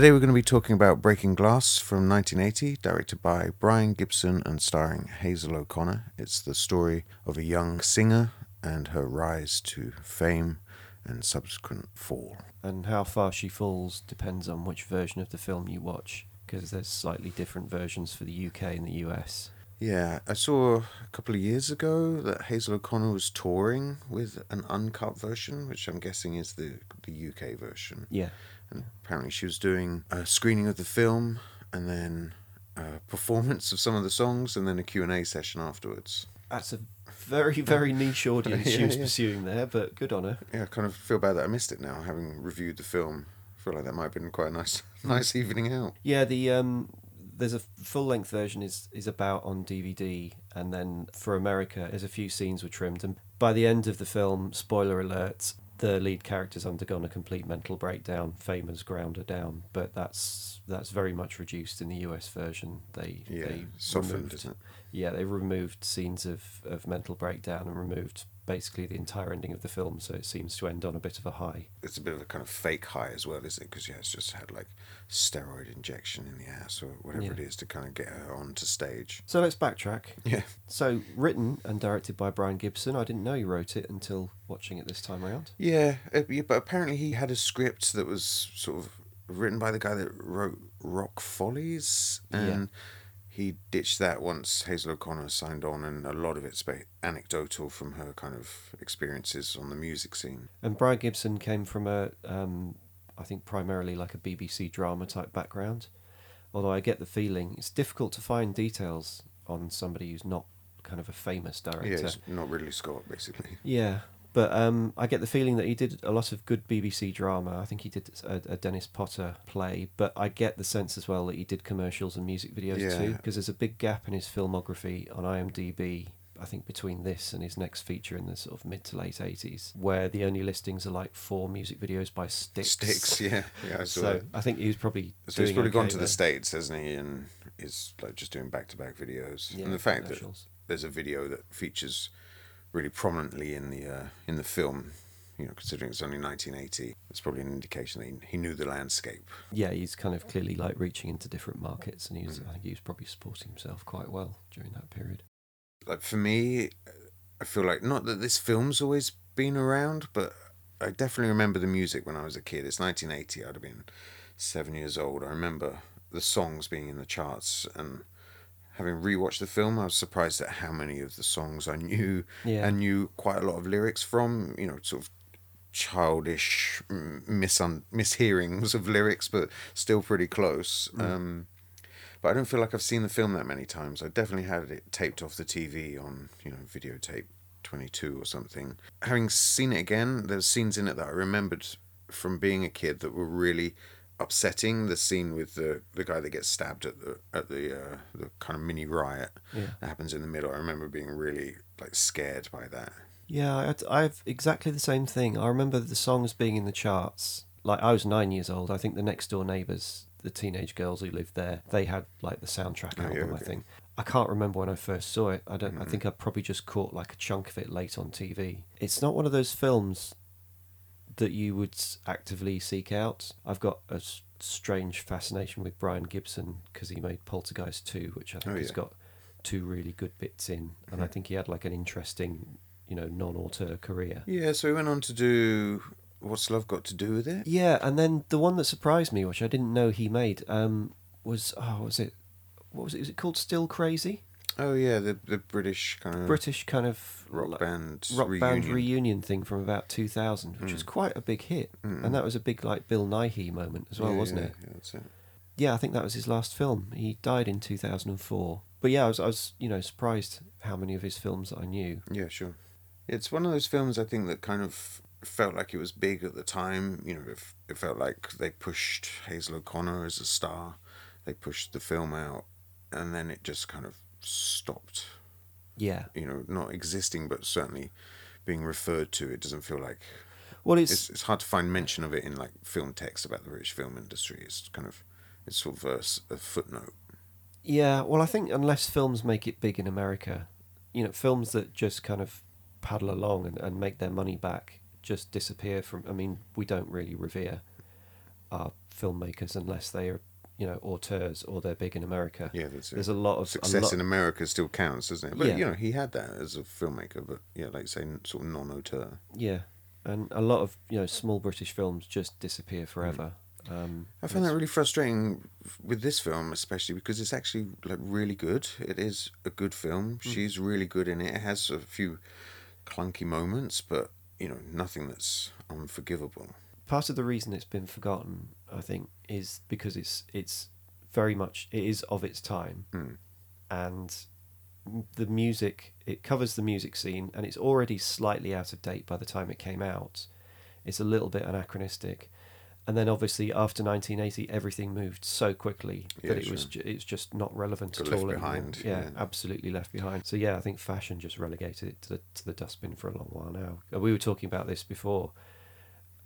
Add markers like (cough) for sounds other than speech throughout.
Today we're going to be talking about Breaking Glass from 1980, directed by Brian Gibson and starring Hazel O'Connor. It's the story of a young singer and her rise to fame and subsequent fall. And how far she falls depends on which version of the film you watch, because there's slightly different versions for the UK and the US. Yeah, I saw a couple of years ago that Hazel O'Connor was touring with an uncut version, which I'm guessing is the the UK version. Yeah. And apparently she was doing a screening of the film and then a performance of some of the songs and then a Q&A session afterwards. That's a very, very niche (laughs) audience she was yeah. pursuing there, but good on her. Yeah, I kind of feel bad that I missed it now, having reviewed the film. I feel like that might have been quite a nice, (laughs) nice evening out. Yeah, the um, there's a full length version is is about on DVD, and then for America, there's a few scenes were trimmed, and by the end of the film, spoiler alert, the lead character's undergone a complete mental breakdown. Fame has ground her down, but that's that's very much reduced in the US version. They Yeah, they softened, removed-? Yeah, they removed scenes of, of mental breakdown and removed basically the entire ending of the film, so it seems to end on a bit of a high. It's a bit of a kind of fake high as well, isn't it? Because yeah, it's just had like steroid injection in the ass or whatever Yeah. it is to kind of get her onto stage. So let's backtrack. Yeah. So, written and directed by Brian Gibson. I didn't know he wrote it until watching it this time around. Yeah, yeah, but apparently he had a script that was sort of written by the guy that wrote Rock Follies, Yeah. He ditched that once Hazel O'Connor signed on, and a lot of it's anecdotal from her kind of experiences on the music scene. And Brian Gibson came from a, um, I think, primarily like a BBC drama type background. Although I get the feeling it's difficult to find details on somebody who's not kind of a famous director. Yeah, it's not Ridley Scott, basically. Yeah, but um, I get the feeling that he did a lot of good BBC drama. I think he did a, a Dennis Potter play, but I get the sense as well that he did commercials and music videos Yeah. too, because there's a big gap in his filmography on IMDb. I think between this and his next feature in the sort of mid to late 80s, where the only listings are like four music videos by Styx. Sticks, yeah, yeah. I So that. I think he was probably. So he's probably gone okay to the states, hasn't he? And is like just doing back-to-back videos. Yeah, and the fact that there's a video that features really prominently in the uh, in the film, you know, considering it's only 1980, it's probably an indication that he, he knew the landscape. Yeah, he's kind of clearly like reaching into different markets, and he Mm. was, I think he was probably supporting himself quite well during that period. Like for me, I feel like not that this film's always been around, but I definitely remember the music when I was a kid. It's 1980. I'd have been seven years old. I remember the songs being in the charts and. Having rewatched the film, I was surprised at how many of the songs I knew Yeah. and knew quite a lot of lyrics from. You know, sort of childish mm, misun- mishearings of lyrics, but still pretty close. Um, but I don't feel like I've seen the film that many times. I definitely had it taped off the TV on, you know, videotape 22 or something. Having seen it again, there's scenes in it that I remembered from being a kid that were really upsetting. The scene with the, the guy that gets stabbed at the at the uh, the kind of mini riot Yeah. that happens in the middle. I remember being really like scared by that. Yeah, I I've exactly the same thing. I remember the songs being in the charts. Like I was nine years old. I think the next door neighbours, the teenage girls who lived there, they had like the soundtrack Oh, yeah, album. I think. I can't remember when I first saw it. I don't. I Mhm. think I probably just caught like a chunk of it late on TV. It's not one of those films that you would actively seek out. I've got a strange fascination with Brian Gibson because he made Poltergeist 2, which I think Oh, has got two really good bits in, and I think he had like an interesting, you know, non-auteur career. Yeah, so he went on to do What's Love Got to Do with It? Yeah, and then the one that surprised me, which I didn't know he made, um, was oh, was it? What was it? Was it called Still Crazy? Oh yeah, the the British kind of British kind of rock band rock reunion. band reunion thing from about 2000, which was Mm. quite a big hit, Mm. and that was a big like Bill Nighy moment as well, Yeah, wasn't yeah, it? Yeah, that's it. Yeah, I think that was his last film. He died in 2004. But yeah, I was, I was you know surprised how many of his films I knew. Yeah, sure. It's one of those films I think that kind of felt like it was big at the time. You know, it, it felt like they pushed Hazel O'Connor as a star. They pushed the film out, and then it just kind of stopped. Yeah. You know, not existing, but certainly being referred to. It doesn't feel like Well, it's, it's it's hard to find mention of it in like film text about the British film industry. It's kind of it's sort of a, a footnote. Yeah, well, I think unless films make it big in America, you know, films that just kind of paddle along and, and make their money back just disappear from. I mean, we don't really revere our filmmakers unless they are you know auteurs or they're big in America. Yeah, that's it. There's a lot of Success lot- in America still counts, doesn't it? But Yeah. you know, he had that as a filmmaker, but yeah, like you say, sort of non-auteur. Yeah, and a lot of you know small British films just disappear forever. Um, I find that really frustrating with this film, especially because it's actually like really good. It is a good film. She's really good in it. It has a few clunky moments, but you know, nothing that's unforgivable. Part of the reason it's been forgotten, I think, is because it's it's very much it is of its time, Mm. and the music it covers the music scene, and it's already slightly out of date by the time it came out. It's a little bit anachronistic, and then obviously after 1980, everything moved so quickly Yeah, that it was ju- it's just not relevant Got at all behind, Yeah, yeah. absolutely left behind. So yeah, I think fashion just relegated it to the to the dustbin for a long while now. Uh, We were talking about this before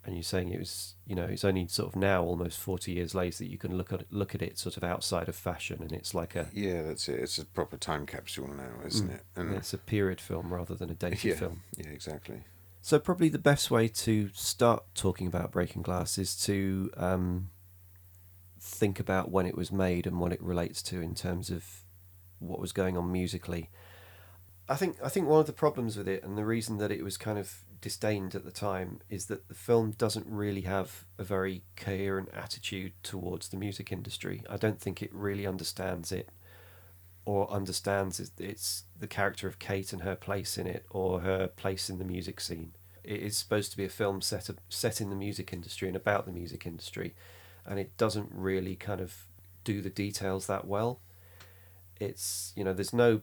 and you're saying it was you know it's only sort of now almost 40 years later that you can look at look at it sort of outside of fashion and it's like a Yeah, that's it. It's a proper time capsule now, isn't Mm. it? And it's a period film rather than a dated yeah, film yeah, exactly. so probably the best way to start talking about breaking glass is to um, think about when it was made and what it relates to in terms of what was going on musically I think I think one of the problems with it and the reason that it was kind of disdained at the time is that the film doesn't really have a very coherent attitude towards the music industry. I don't think it really understands it or understands its, its the character of Kate and her place in it or her place in the music scene. It is supposed to be a film set set in the music industry and about the music industry, and it doesn't really kind of do the details that well. It's you know there's no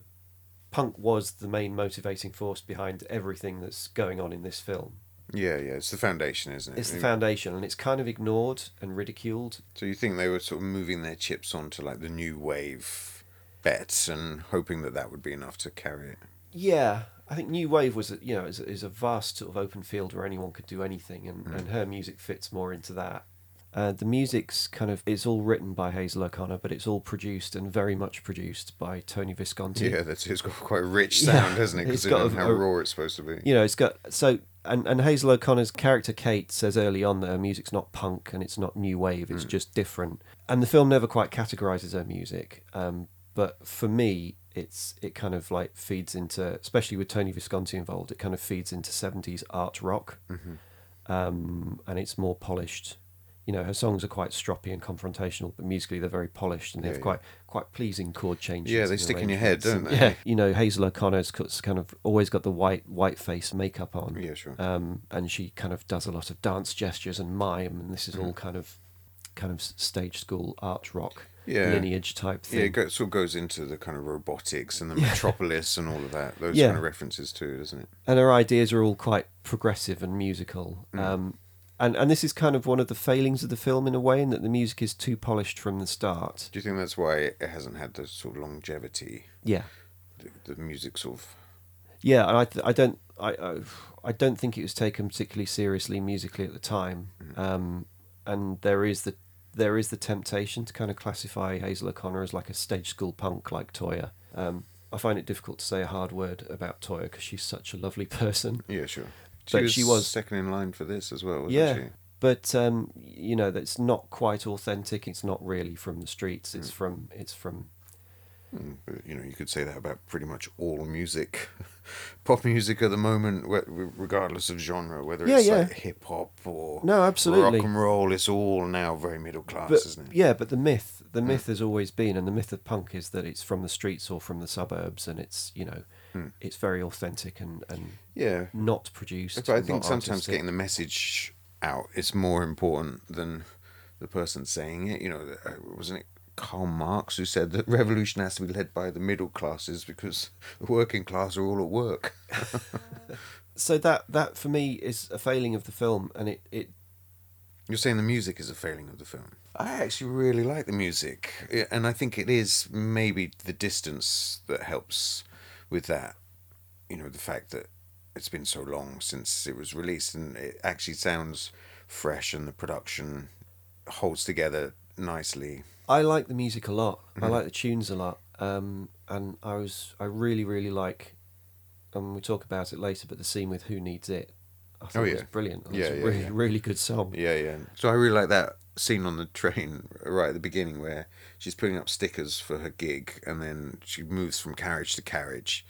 punk was the main motivating force behind everything that's going on in this film. Yeah, yeah. It's the foundation, isn't it? It's the foundation, and it's kind of ignored and ridiculed. So you think they were sort of moving their chips onto like the new wave bets and hoping that that would be enough to carry it? Yeah, I think new wave was you know is, is a vast sort of open field where anyone could do anything, and, hmm. and her music fits more into that. Uh, the music's kind of it's all written by Hazel O'Connor, but it's all produced and very much produced by Tony Visconti. Yeah, that's it's got quite a rich Yeah, sound, hasn't it? it's got how a- raw it's supposed to be. you know, it's got so and and Hazel O'Connor's character Kate says early on that her music's not punk and it's not new wave, it's just different. And the film never quite categorizes her music, um, but for me, it's it kind of like feeds into, especially with Tony Visconti involved, it kind of feeds into seventies art rock, um, and it's more polished. You know, her songs are quite stroppy and confrontational, but musically they're very polished and they Yeah, have yeah. quite quite pleasing chord changes. Yeah, they stick in your head, don't they? Yeah, you know, Hazel O'Connor's kind of always got the white white face makeup on. Yeah, sure. Um, and she kind of does a lot of dance gestures and mime, and this is Mm. all kind of kind of stage school art rock Yeah. lineage type thing. Yeah, it sort of goes into the kind of robotics and the metropolis and all of that. Those Yeah. kind of references too, doesn't it? and her ideas are all quite progressive and musical. Mm. Um, and and this is kind of one of the failings of the film in a way, in that the music is too polished from the start. Do you think that's why it hasn't had the sort of longevity? Yeah, The, the music sort of. yeah, and I th- I don't I, I I don't think it was taken particularly seriously musically at the time. Um, and there is the there is the temptation to kind of classify Hazel O'Connor as like a stage school punk like Toyah. Um, I find it difficult to say a hard word about Toyah because she's such a lovely person. Yeah, sure. She But was, she was- second in line for this as well, wasn't yeah, she? but um, you know that's not quite authentic. It's not really from the streets. It's from it's from Mm, but, you know, you could say that about pretty much all music, (laughs) pop music at the moment, regardless of genre, whether Yeah, it's yeah. like hip hop or No, absolutely. rock and roll. It's all now very middle class, but isn't it? yeah, but the myth, the myth has always been, and the myth of punk is that it's from the streets or from the suburbs, and it's you know, it's very authentic and and Yeah, not produced. But I think sometimes artistic. getting the message out is more important than the person saying it. You know, uh, wasn't it Karl Marx who said that revolution has to be led by the middle classes because the working class are all at work? (laughs) so that that for me is a failing of the film, and it it You're saying the music is a failing of the film. I actually really like the music, and I think it is maybe the distance that helps with that. You know, the fact that it's been so long since it was released, and it actually sounds fresh, and the production holds together nicely. I like the music a lot. I Mm-hmm. like the tunes a lot, um, and I was I really really like, and we'll talk about it later. But the scene with "Who Needs It," I thought Oh, it was yeah. brilliant. Yeah, a yeah, really yeah. really good song. Yeah, yeah. So I really like that scene on the train (laughs) right at the beginning where she's putting up stickers for her gig and then she moves from carriage to carriage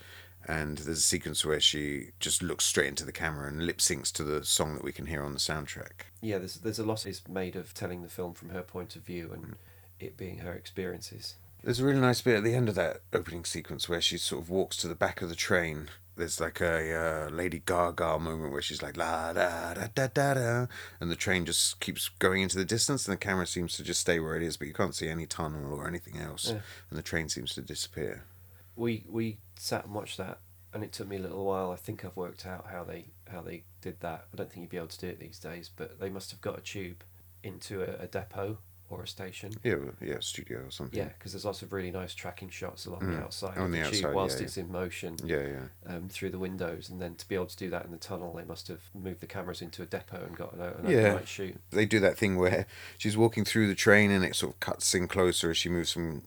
and there's a sequence where she just looks straight into the camera and lip syncs to the song that we can hear on the soundtrack. Yeah, there's there's a lot is made of telling the film from her point of view and it being her experiences. There's a really nice bit at the end of that opening sequence where she sort of walks to the back of the train. There's like a uh, Lady Gaga moment where she's like la da da da da da, and the train just keeps going into the distance, and the camera seems to just stay where it is, but you can't see any tunnel or anything else, Yeah. and the train seems to disappear. We we sat and watched that and it took me a little while. I think I've worked out how they how they did that. I don't think you'd be able to do it these days, but they must have got a tube into a, a depot or a station. Yeah, well, yeah, studio or something. Yeah, because there's lots of really nice tracking shots along Mm. the outside On the the, tube whilst yeah, it's in motion yeah, yeah. um, through the windows, and then to be able to do that in the tunnel, they must have moved the cameras into a depot and got an, an Yeah. shoot. They do that thing where she's walking through the train and it sort of cuts in closer as she moves from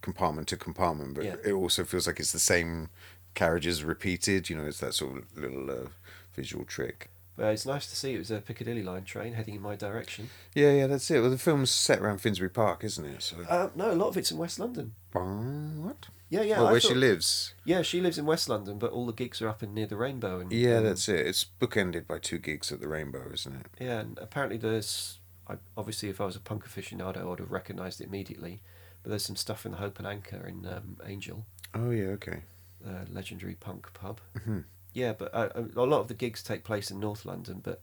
compartment to compartment, but Yeah. it also feels like it's the same carriages repeated. You know, it's that sort of little uh, visual trick. But it's nice to see it was a Piccadilly line train heading in my direction. Yeah, yeah, that's it. Well, the film's set around Finsbury Park, isn't it? So, Uh, no, a lot of it's in West London. What? Yeah, yeah. I where she lives. Yeah, she lives in West London, but all the gigs are up in near the Rainbow. And Yeah, um, that's it. It's bookended by two gigs at the Rainbow, isn't it? Yeah, and apparently there's. I, obviously, if I was a punk aficionado, I would have recognised it immediately. But there's some stuff in the Hope and Anchor in um, Angel, Oh yeah, okay. uh, legendary punk pub. Mhm. Yeah, but uh, a lot of the gigs take place in North London, but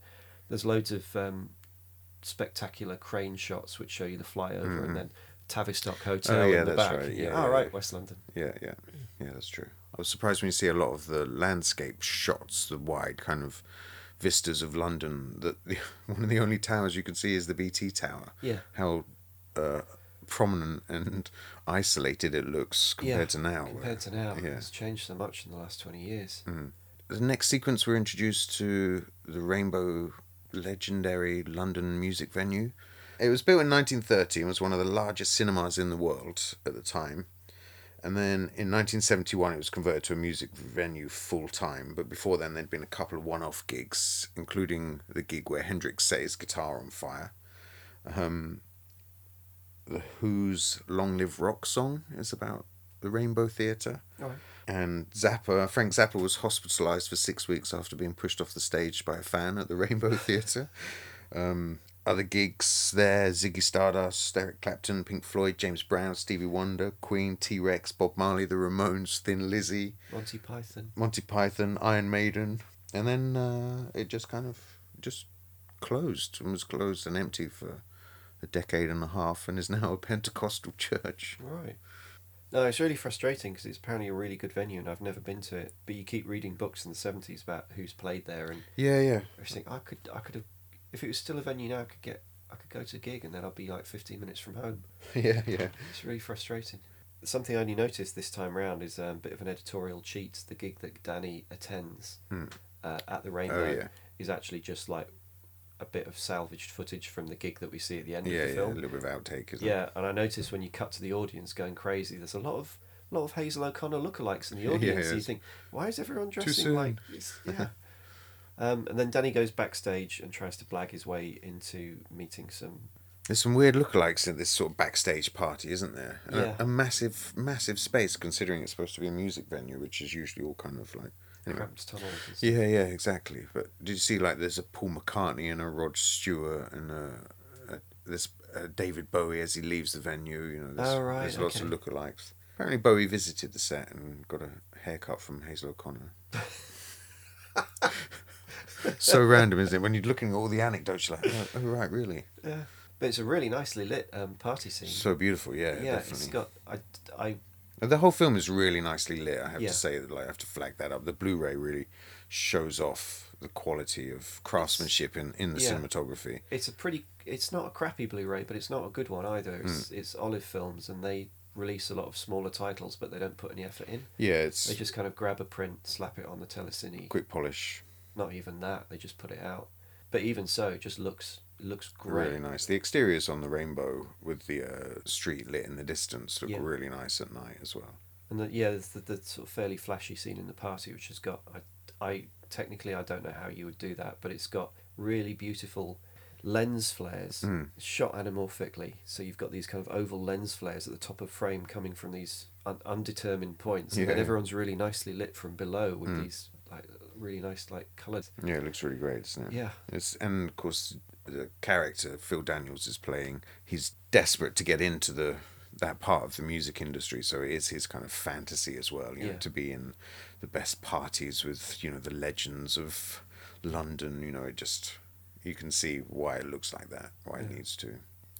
there's loads of um, spectacular crane shots which show you the flyover Mhm. and then Tavistock Hotel Oh, yeah, in the that's back. right. Yeah, yeah, oh, right, yeah. West London. Yeah, yeah, yeah. That's true. I was surprised when you see a lot of the landscape shots, the wide kind of vistas of London. That the, (laughs) one of the only towers you can see is the BT Tower. Yeah. How uh, prominent and isolated it looks compared Yeah, to now. Compared to now, Yeah. it's changed so much in the last 20 years. Mm. The next sequence, we're introduced to the Rainbow legendary London music venue. It was built in 1930 and was one of the largest cinemas in the world at the time. And then in 1971, it was converted to a music venue full time. But before then, there'd been a couple of one off gigs, including the gig where Hendrix set his guitar on fire. Um, the Who's Long Live Rock song is about the Rainbow Theatre. Right. And Zappa, Frank Zappa was hospitalised for six weeks after being pushed off the stage by a fan at the (laughs) Rainbow Theatre. Um, other gigs there Ziggy Stardust, Eric Clapton, Pink Floyd, James Brown, Stevie Wonder, Queen, T Rex, Bob Marley, The Ramones, Thin Lizzy, Monty Python. Monty Python, Iron Maiden. And then uh, it just kind of just closed and was closed and empty for a decade and a half and is now a (laughs) Pentecostal church. Right. No, it's really frustrating because it's apparently a really good venue and I've never been to it. But you keep reading books in the seventies about who's played there, and Yeah, yeah. I just think I could, I could have, if it was still a venue now, I could get, I could go to a gig and then I'd be like fifteen minutes from home. (laughs) Yeah, yeah. It's really frustrating. Something I only noticed this time round is um, a bit of an editorial cheat. The gig that Danny attends Hmm. uh, at the Rainbow yeah. is actually just like a bit of salvaged footage from the gig that we see at the end Yeah, of the film. yeah, a little bit of outtake, isn't it? Yeah, and I noticed when you cut to the audience going crazy, there's a lot of lot of Hazel O'Connor lookalikes in the (laughs) Yeah, audience. yeah, you think, why is everyone dressing like? It's, (laughs) yeah. um, and then Danny goes backstage and tries to blag his way into meeting some. There's some weird lookalikes at this sort of backstage party, isn't there? Yeah. A, a massive, massive space, considering it's supposed to be a music venue, which is usually all kind of like. Anyway. tunnels. Yeah, yeah, exactly. But did you see like there's a Paul McCartney and a Rod Stewart and a, a this uh, David Bowie as he leaves the venue. You know, there's, Oh, right, there's lots of lookalikes. Apparently, Bowie visited the set and got a haircut from Hazel O'Connor. (laughs) so random, isn't it? When you're looking at all the anecdotes, you're like, oh, oh right, really? Yeah. But it's a really nicely lit um, party scene. So beautiful, yeah, yeah, definitely. it's got. I, I The whole film is really nicely lit. I have Yeah. to say that. Like, I have to flag that up. The Blu-ray really shows off the quality of craftsmanship in, in the Yeah. cinematography. it's a pretty. It's not a crappy Blu-ray, but it's not a good one either. It's Hmm. it's Olive Films, and they release a lot of smaller titles, but they don't put any effort in. Yeah, it's They just kind of grab a print, slap it on the telecine. quick polish, Not even that. They just put it out. But even so, it just looks looks great. really nice. The exteriors on the rainbow with the uh, street lit in the distance look Yeah. really nice at night as well. And the, yeah, there's the, the sort of fairly flashy scene in the party, which has got I, I technically I don't know how you would do that, but it's got really beautiful lens flares Mm. shot anamorphically. So you've got these kind of oval lens flares at the top of frame coming from these un- undetermined points, and then Yeah. everyone's really nicely lit from below with Mm. these like really nice like colours. Yeah, it looks really great, doesn't it? Yeah. It's and of course the character Phil Daniels is playing. He's desperate to get into the that part of the music industry, so it is his kind of fantasy as well. You know, to be in the best parties with you know the legends of London. You know, it just you can see why it looks like that. Why it needs to.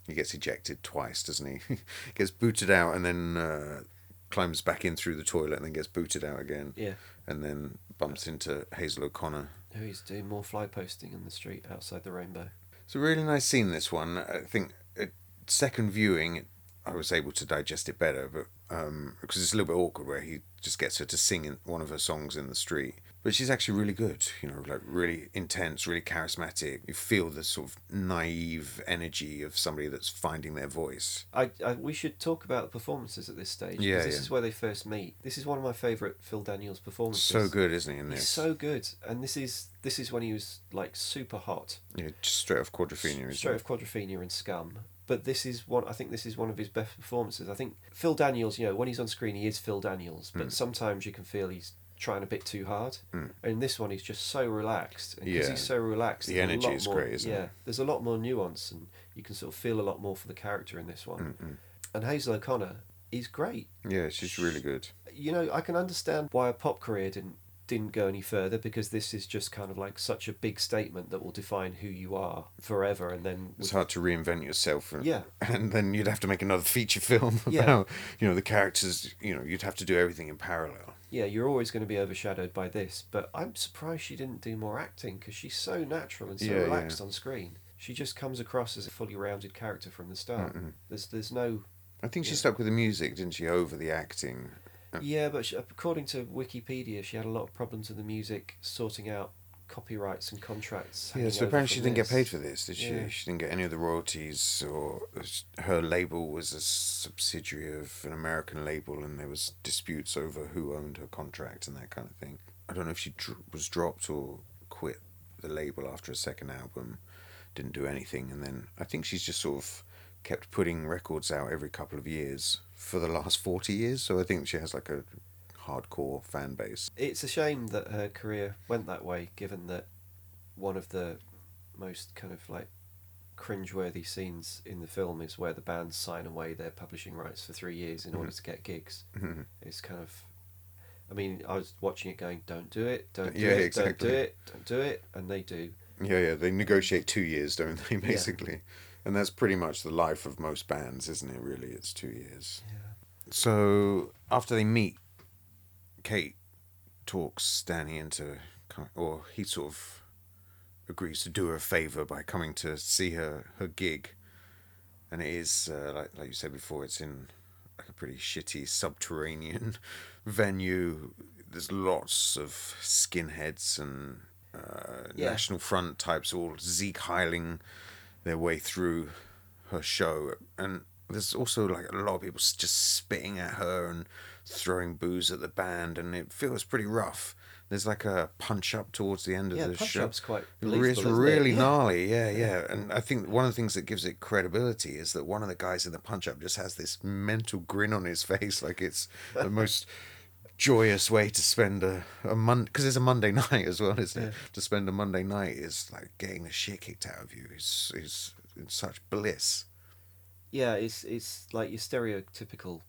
He gets ejected twice, doesn't he? (laughs) gets booted out and then uh, climbs back in through the toilet and then gets booted out again, Yeah. and then bumps into Hazel O'Connor. Who is doing more fly posting in the street outside the rainbow. It's a really nice scene. This one, I think, at second viewing, I was able to digest it better, but um, because it's a little bit awkward where he just gets her to sing in one of her songs in the street. But she's actually really good. You know, like really intense, really charismatic. You feel the sort of naive energy of somebody that's finding their voice. I, I we should talk about the performances at this stage. Yeah, this yeah. is where they first meet. This is one of my favourite Phil Daniels performances. So good, isn't he? In He's this, so good, and this is this is when he was like super hot. yeah, just straight off Quadrophenia. straight it? off Quadrophenia and Scum. But this is one. I think this is one of his best performances. I think Phil Daniels. You know, when he's on screen, he is Phil Daniels. But Mm. sometimes you can feel he's trying a bit too hard. Mm. And in this one, he's just so relaxed. And because Yeah. he's so relaxed, The energy is more, great, isn't it? yeah, it? there's a lot more nuance, and you can sort of feel a lot more for the character in this one. Mm-mm. And Hazel O'Connor is great. Yeah, she's really good. You know, I can understand why a pop career didn't didn't go any further because this is just kind of like such a big statement that will define who you are forever and then It's hard to reinvent yourself. And, Yeah. (laughs) And then you'd have to make another feature film Yeah. about, you know, the characters, you know, you'd have to do everything in parallel. Yeah, you're always going to be overshadowed by this. But I'm surprised she didn't do more acting because she's so natural and so Yeah, relaxed on screen. She just comes across as a fully rounded character from the start. Mm-mm. There's there's no I think she Yeah. stuck with the music, didn't she, over the acting? Yeah. yeah, but she, according to Wikipedia, she had a lot of problems with the music, sorting out copyrights and contracts. Yeah, so apparently she didn't get paid for this, did she? Yeah. She didn't get any of the royalties, or her label was a subsidiary of an American label, and there was disputes over who owned her contract and that kind of thing. I don't know if she dr- was dropped or quit the label after a second album, didn't do anything, and then I think she's just sort of kept putting records out every couple of years for the last forty years. So I think she has like a hardcore fan base. It's a shame that her career went that way, given that one of the most kind of like cringeworthy scenes in the film is where the bands sign away their publishing rights for three years in order mm-hmm. to get gigs. Mm-hmm. It's kind of, I mean, I was watching it going, "Don't do it, don't do Yeah, it, exactly. don't do it, don't do it," and they do. Yeah, yeah, they negotiate two years, don't they? (laughs) Yeah. Basically, and that's pretty much the life of most bands, isn't it? Really, it's two years. Yeah. So after they meet, Kate talks Danny into, or he sort of agrees to do her a favor by coming to see her her gig, and it is uh, like like you said before, it's in like a pretty shitty subterranean (laughs) venue. There's lots of skinheads and uh, Yeah. National Front types all Sieg Heiling their way through her show, and there's also like a lot of people just spitting at her and throwing booze at the band, and it feels pretty rough. There's like a punch up towards the end of Yeah, the punch show. up's quite It believable, is isn't it? really Yeah. gnarly, yeah, yeah. And I think one of the things that gives it credibility is that one of the guys in the punch up just has this mental grin on his (laughs) face, like it's the most joyous way to spend a, a month because it's a Monday (laughs) night as well, isn't it? Yeah. To spend a Monday night is like getting the shit kicked out of you. Is is in such bliss. Yeah, it's it's like your stereotypical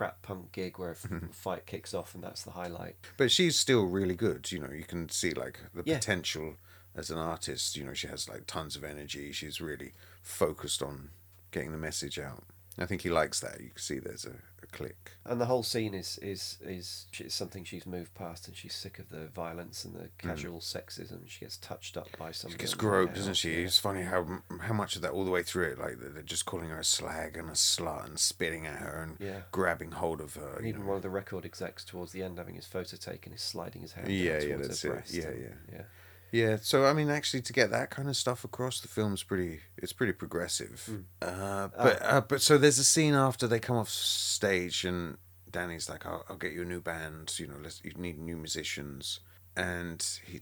crap punk gig where a Mm-hmm. fight kicks off and that's the highlight. But she's still really good. You know, you can see like the Yeah. potential as an artist. You know, she has like tons of energy. She's really focused on getting the message out. I think he likes that. You can see there's a, a click. And the whole scene is is is something she's moved past, and she's sick of the violence and the casual sexism. She gets touched up by Mm. She gets on the way groped, doesn't she? yeah. It's funny how how much of that all the way through it, like they're just calling her a slag and a slut and spitting at her and Yeah. grabbing hold of her. Even know. one of the record execs towards the end having his photo taken is sliding his hand Yeah, yeah, towards that's her it. breast. Yeah, yeah. yeah. Yeah, so I mean, actually, to get that kind of stuff across, the film's pretty. It's pretty progressive. Mm. Uh, but uh, but so there's a scene after they come off stage, and Danny's like, "I'll, I'll get you a new band. You know, let's you need new musicians," and he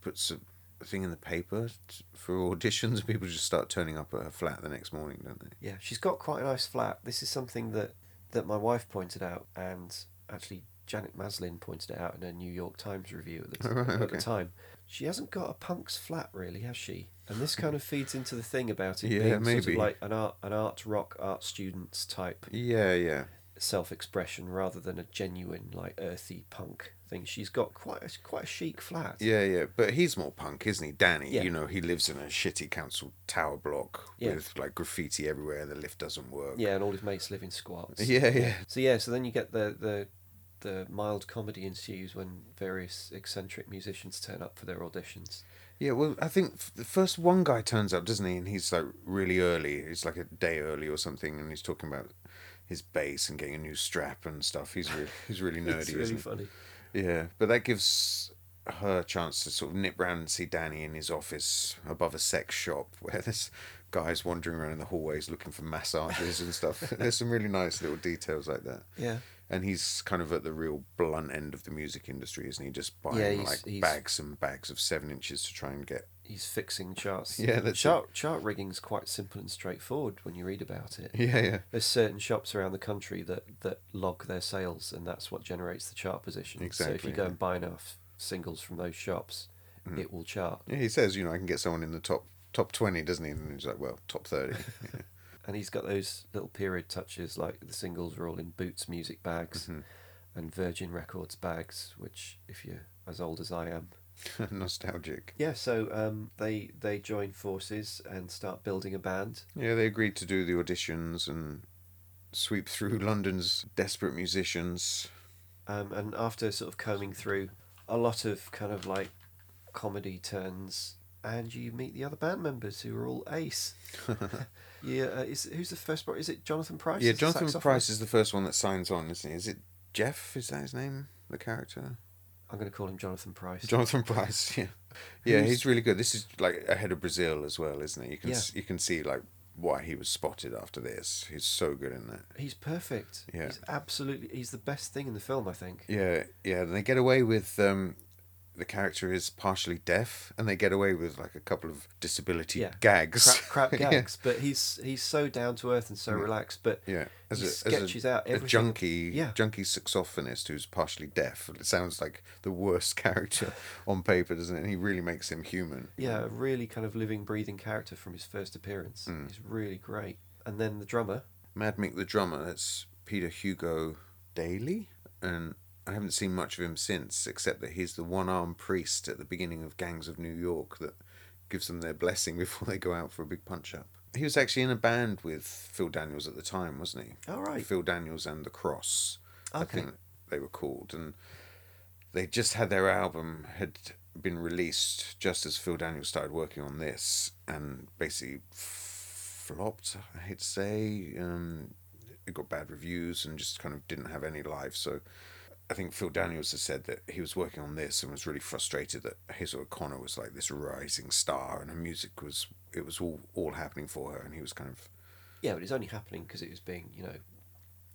puts a thing in the paper t- for auditions. People just start turning up at her flat the next morning, don't they? Yeah, she's got quite a nice flat. This is something that that my wife pointed out, and actually Janet Maslin pointed it out in a New York Times review at the, (laughs) Right, at the time. She hasn't got a punk's flat, really, has she? And this kind of feeds into the thing about it Yeah, being sort of like an art, an art rock, art students type Yeah, yeah. self-expression rather than a genuine like earthy punk thing. She's got quite a, quite a chic flat. Yeah, yeah, but he's more punk, isn't he? Danny, Yeah. you know, he lives in a shitty council tower block Yeah. with like graffiti everywhere and the lift doesn't work. Yeah, and all his mates live in squats. Yeah, yeah. So yeah, so then you get the the the mild comedy ensues when various eccentric musicians turn up for their auditions. Yeah, well, I think the first one guy turns up, doesn't he? And he's like really early. He's like a day early or something, and he's talking about his bass and getting a new strap and stuff. He's really, he's really (laughs) nerdy, it's really funny. he? Yeah, but that gives her a chance to sort of nip round and see Danny in his office above a sex shop (laughs) where there's guys wandering around in the hallways looking for massages and stuff. (laughs) There's some really nice little details like that. Yeah. And he's kind of at the real blunt end of the music industry, isn't he? Just buying Yeah, he's- like he's- bags and bags of seven inches to try and get He's fixing charts. (laughs) Yeah, that's chart chart rigging's quite simple and straightforward when you read about it. (laughs) Yeah, yeah. There's certain shops around the country that, that log their sales, and that's what generates the chart position. Exactly. So if you go yeah. and buy enough singles from those shops, Mm. it will chart. Yeah, he says, you know, I can get someone in the top top twenty, doesn't he? And he's like, well, top thirty. (laughs) Yeah. And he's got those little period touches, like the singles are all in Boots music bags Mhm. and Virgin Records bags, which, if you're as old as I am, (laughs) Nostalgic. yeah. So um, they they join forces and start building a band. Yeah, they agreed to do the auditions and sweep through (laughs) London's desperate musicians. Um, and after sort of combing through a lot of kind of like comedy turns, and you meet the other band members who are all ace. (laughs) yeah, uh, is who's the first? part? Is it Jonathan Pryce? yeah, Jonathan? Pryce is the first one that signs on, isn't he? Is it Jeff? Is that his name? The character? I'm going to call him Jonathan Pryce. Jonathan Pryce, (laughs) yeah. Yeah, Who's- he's really good. This is like ahead of Brazil as well, isn't it? You can Yeah. you can see like why he was spotted after this. He's so good in that. He's perfect. Yeah. He's absolutely. He's the best thing in the film, I think. Yeah, yeah. And they get away with um, the character is partially deaf, and they get away with like a couple of disability Yeah. gags. Crap, crap (laughs) Yeah. gags, but he's he's so down to earth and so Mm. relaxed. But Yeah, as he a, sketches as a, out a everything. junkie, Yeah. junkie saxophonist who's partially deaf. It sounds like the worst (laughs) character on paper, doesn't it? And he really makes him human. Yeah, a really kind of living, breathing character from his first appearance. Mm. He's really great. And then the drummer, Mad Mick the drummer, that's Peter Hugo Daly, and I haven't seen much of him since, except that he's the one-armed priest at the beginning of Gangs of New York that gives them their blessing (laughs) before they go out for a big punch-up. He was actually in a band with Phil Daniels at the time, wasn't he? all right, Phil Daniels and the Cross, I Okay. think they were called, and they just had their album had been released just as Phil Daniels started working on this, and basically flopped. I hate to say, um, it got bad reviews and just kind of didn't have any life. So. I think Phil Daniels has said that he was working on this and was really frustrated that Hazel O'Connor was like this rising star and her music was it was all all happening for her and he was kind of yeah, but it's only happening because it was being, you know,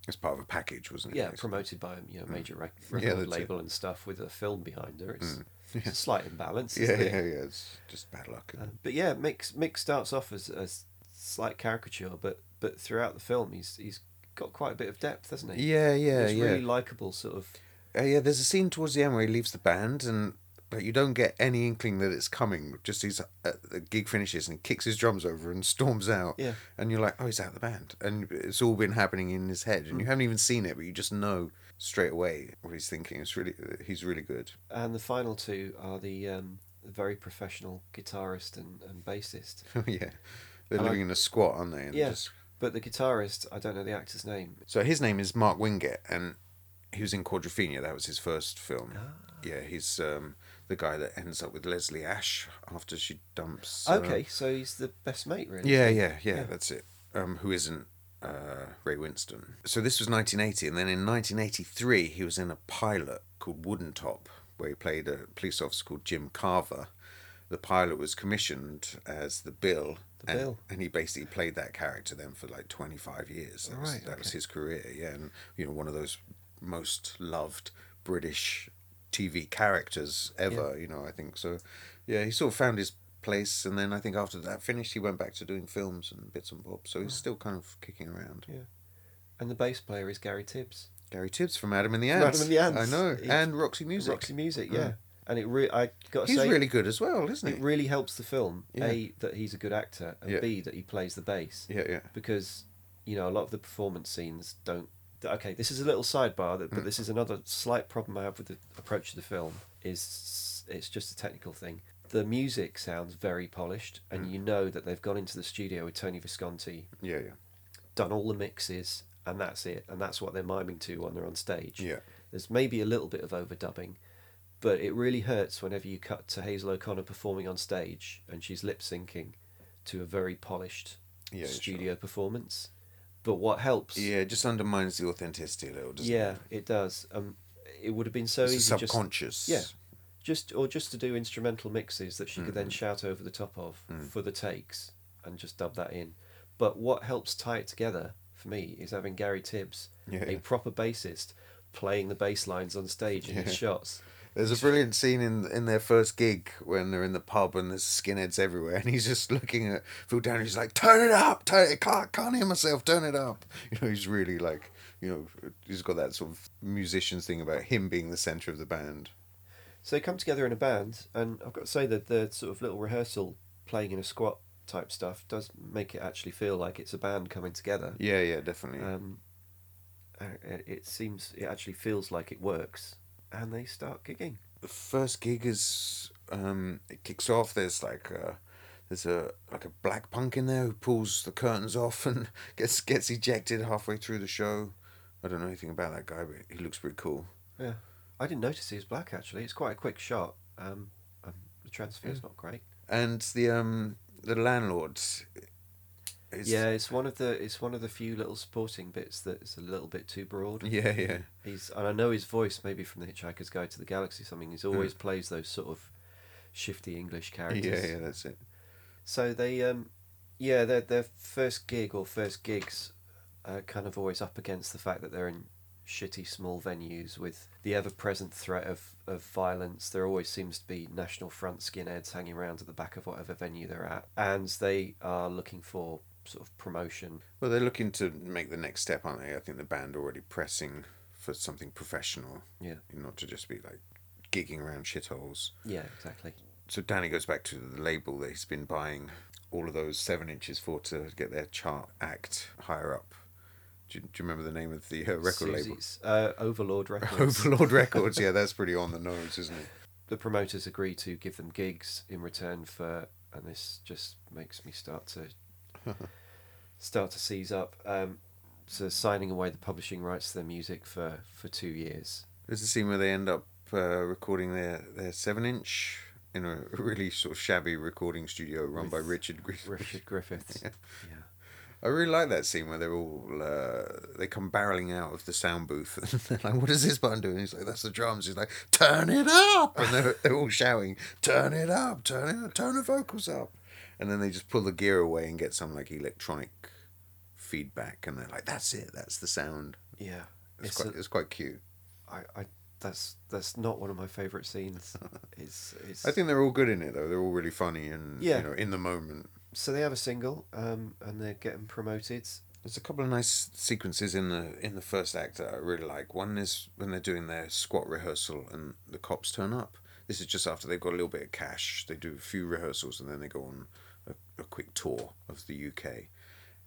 as part of a package, wasn't it? yeah, promoted by a you know major rec- Mm. Yeah, record it. label and stuff with a film behind her. It's, Mm. it's a slight imbalance. Yeah, isn't yeah, it? yeah. It's just bad luck. Um, but yeah, Mick Mick starts off as a slight caricature, but but throughout the film, he's he's got quite a bit of depth, hasn't he? yeah, yeah, He's yeah. really likable, sort of. Uh, yeah, there's a scene towards the end where he leaves the band and like, you don't get any inkling that it's coming. Just he's uh, the gig finishes and he kicks his drums over and (laughs) storms out. Yeah. And you're like, oh, he's out of the band. And it's all been happening in his head. And you haven't even seen it, but you just know straight away what he's thinking. It's really, he's really good. And the final two are the um, very professional guitarist and, and bassist. (laughs) yeah. They're And I- living in a squat, aren't they? And Yeah. Just... But the guitarist, I don't know the actor's name. So his name is Mark Wingett and he was in Quadrophenia. That was his first film. Ah. Yeah, he's um, the guy that ends up with Leslie Ash after she dumps. uh, Okay, so he's the best mate, really. Yeah, yeah, yeah, Yeah. that's it. Um, who isn't uh, Ray Winstone? So this was 1980, and then in 1983 he was in a pilot called Woodentop, where he played a police officer called Jim Carver. The pilot was commissioned as the Bill, The and, Bill. and he basically played that character then for like 25 years. That, was, Right, that was his career, yeah, and you know one of those most loved British TV characters ever. You know, I think so. Yeah, he sort of found his place, and then I think after that finished, he went back to doing films and bits and bobs. So he's still kind of kicking around. Yeah. And the bass player is Gary Tibbs. Gary Tibbs from Adam and the Ants. Adam and the Ants. I know, He- and Roxy Music. Roxy Music, yeah. Yeah. And it really, I got to He's say, really good as well, isn't it really helps the film. Yeah. A that he's a good actor, and Yeah. B that he plays the bass. yeah, yeah. Because you know a lot of the performance scenes don't. Okay, this is a little sidebar, that- but Mm. this is another slight problem I have with the approach to the film. Is it's just a technical thing. The music sounds very polished, and Mm. you know that they've gone into the studio with Tony Visconti, Yeah, yeah. done all the mixes, and that's it, and that's what they're miming to when they're on stage. Yeah. There's maybe a little bit of overdubbing, but it really hurts whenever you cut to Hazel O'Connor performing on stage and she's lip syncing to a very polished Yeah, studio performance. But what helps, Yeah, it just undermines the authenticity a little, doesn't yeah, it? it does. Um, it would have been so It's easy just subconscious. yeah, just or just to do instrumental mixes that she could then Mhm. shout over the top of Mm. for the takes and just dub that in. But what helps tie it together for me is having Gary Tibbs, Yeah, a proper bassist, playing the bass lines on stage in his shots. There's a brilliant scene in in their first gig when they're in the pub and there's skinheads everywhere, and he's just (laughs) looking at Phil Downing. He's like, "Turn it up! Turn it! Can't can't hear myself. Turn it up!" (laughs) You know, he's really like, you know, he's got that sort of musicians thing about him being the center of the band. So they come together in a band, and I've got to say that the sort of little rehearsal playing in a squat type stuff does make it actually feel like it's a band coming together. Yeah, yeah, definitely. Um, uh, it seems it actually feels like it works, and they start gigging. the first gig is um it kicks off there's like a there's a like a black punk in there who pulls the curtains off and (laughs) gets gets ejected halfway through the show i don't know anything about that guy but he looks pretty cool Yeah, I didn't notice he was black actually. It's quite a quick shot. Um, um the transfer's not great. and the um the landlord is yeah, it's one of the it's one of the few little sporting bits that's a little bit too broad. yeah yeah He's and I know his voice maybe from the Hitchhiker's Guide to the Galaxy or something. He's always plays those sort of shifty English characters. yeah yeah that's it So they um yeah their their first gig or first gigs are kind of always up against the fact that they're in shitty small venues with the ever present threat of, of violence. There always seems to be National Front skinheads hanging around at the back of whatever venue they're at. And they are looking for sort of promotion. well they're looking to make the next step aren't they i think the band already pressing for something professional Yeah. not to just be like gigging around shitholes Yeah, exactly. so Danny goes back to the label that he's been buying all of those seven inches for to get their chart act higher up. Do you, do you remember the name of the uh, record label? Uh, Overlord (laughs) Records. Overlord (laughs) Records. Yeah, that's pretty on the nose, isn't it? the promoters agree to give them gigs in return for, and this just makes me start to (laughs) start to seize up. Um, so signing away the publishing rights to their music for for two years. There's a scene where they end up uh, recording their, their seven inch in a (laughs) really sort of shabby recording studio run by Richard Griffith. Richard (laughs) Griffiths. Yeah. yeah. I really like that scene where they're all uh, they come barreling out of the sound booth and they're like, "What is this button doing?" He's like, "That's the drums." He's like, "Turn it up!" And they're they're all shouting, "Turn it up! Turn it! Up, turn the vocals up!" And then they just pull the gear away and get some like electronic feedback, and they're like, "That's it! That's the sound." Yeah. It's, It's quite a- it's quite cute. I, I that's that's not one of my favourite scenes. (laughs) It's it's I think they're all good in it though. They're all really funny and Yeah. you know in the moment. so they have a single, um, and they're getting promoted. There's a couple of nice sequences in the in the first act that I really like. One is when they're doing their squat rehearsal and the cops turn up. This is just after they've got a little bit of cash. They do a few rehearsals and then they go on a, a quick tour of the UK.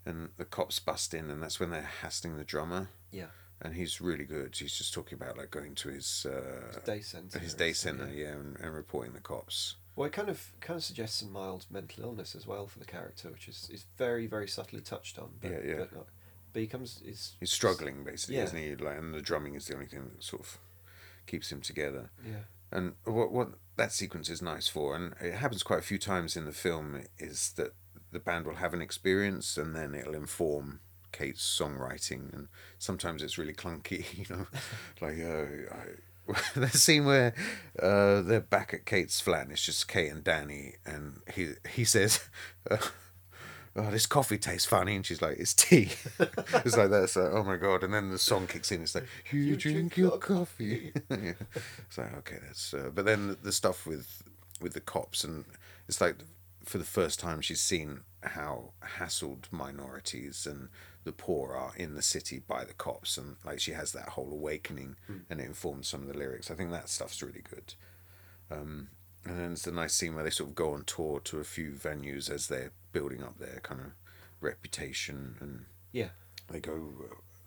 And the cops bust in and that's when they're hassling the drummer. Yeah. And he's really good. He's just talking about like going to his uh, Day centre. his day stuff, centre, yeah, and, and reporting the cops. Well, it kind of kind of suggests some mild mental illness as well for the character, which is, is very very subtly touched on. But, Yeah, yeah. But, not- but he comes is He's struggling basically, Yeah. isn't he? Like, and the drumming is the only thing that sort of keeps him together. Yeah. And what what that sequence is nice for, and it happens quite a few times in the film, is that the band will have an experience and then it'll inform Kate's songwriting, and sometimes it's really clunky, (laughs) you know, (laughs) like uh, I, (laughs) the scene where uh, they're back at Kate's flat and it's just Kate and Danny, and he he says. Uh, Oh, this coffee tastes funny, and she's like, "It's tea." (laughs) it's like that. So, oh my god! And then the song kicks in. It's like, "You, drink, your coffee." (laughs) yeah. It's like, okay, that's. Uh, but then the stuff with with the cops, and it's like for the first time she's seen how hassled minorities and the poor are in the city by the cops, and like she has that whole awakening, and it informs some of the lyrics. I think that stuff's really good. Um, and then it's a nice scene where they sort of go on tour to a few venues as they're building up their kind of reputation, and Yeah. they go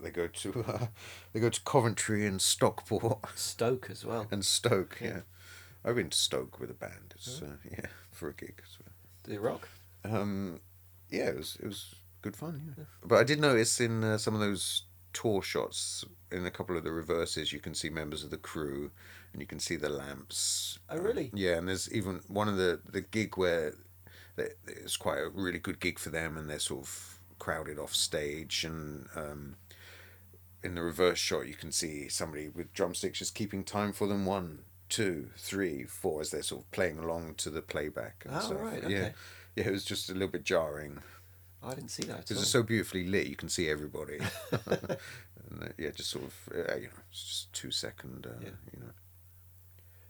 they go to (laughs) uh, they go to Coventry and Stockport Stoke as well. and Stoke. Yeah, I've been to Stoke with a band. It's uh, (laughs) yeah for a gig. as well. The Rock. Um, yeah, it was it was good fun. Yeah, but I did notice in uh, some of those tour shots, in a couple of the reverses, you can see members of the crew, and you can see the lamps. Oh, really? Yeah, and there's even one of the the gig where it's quite a really good gig for them, and they're sort of crowded off stage, and um, in the reverse shot, you can see somebody with drumsticks just keeping time for them. One, two, three, four, as they're sort of playing along to the playback. And Oh, stuff. right, Yeah, okay. yeah, it was just a little bit jarring I didn't see that because it's so beautifully lit. You can see everybody. (laughs) and, uh, yeah, just sort of uh, you know, it's just two second. Uh, Yeah. You know.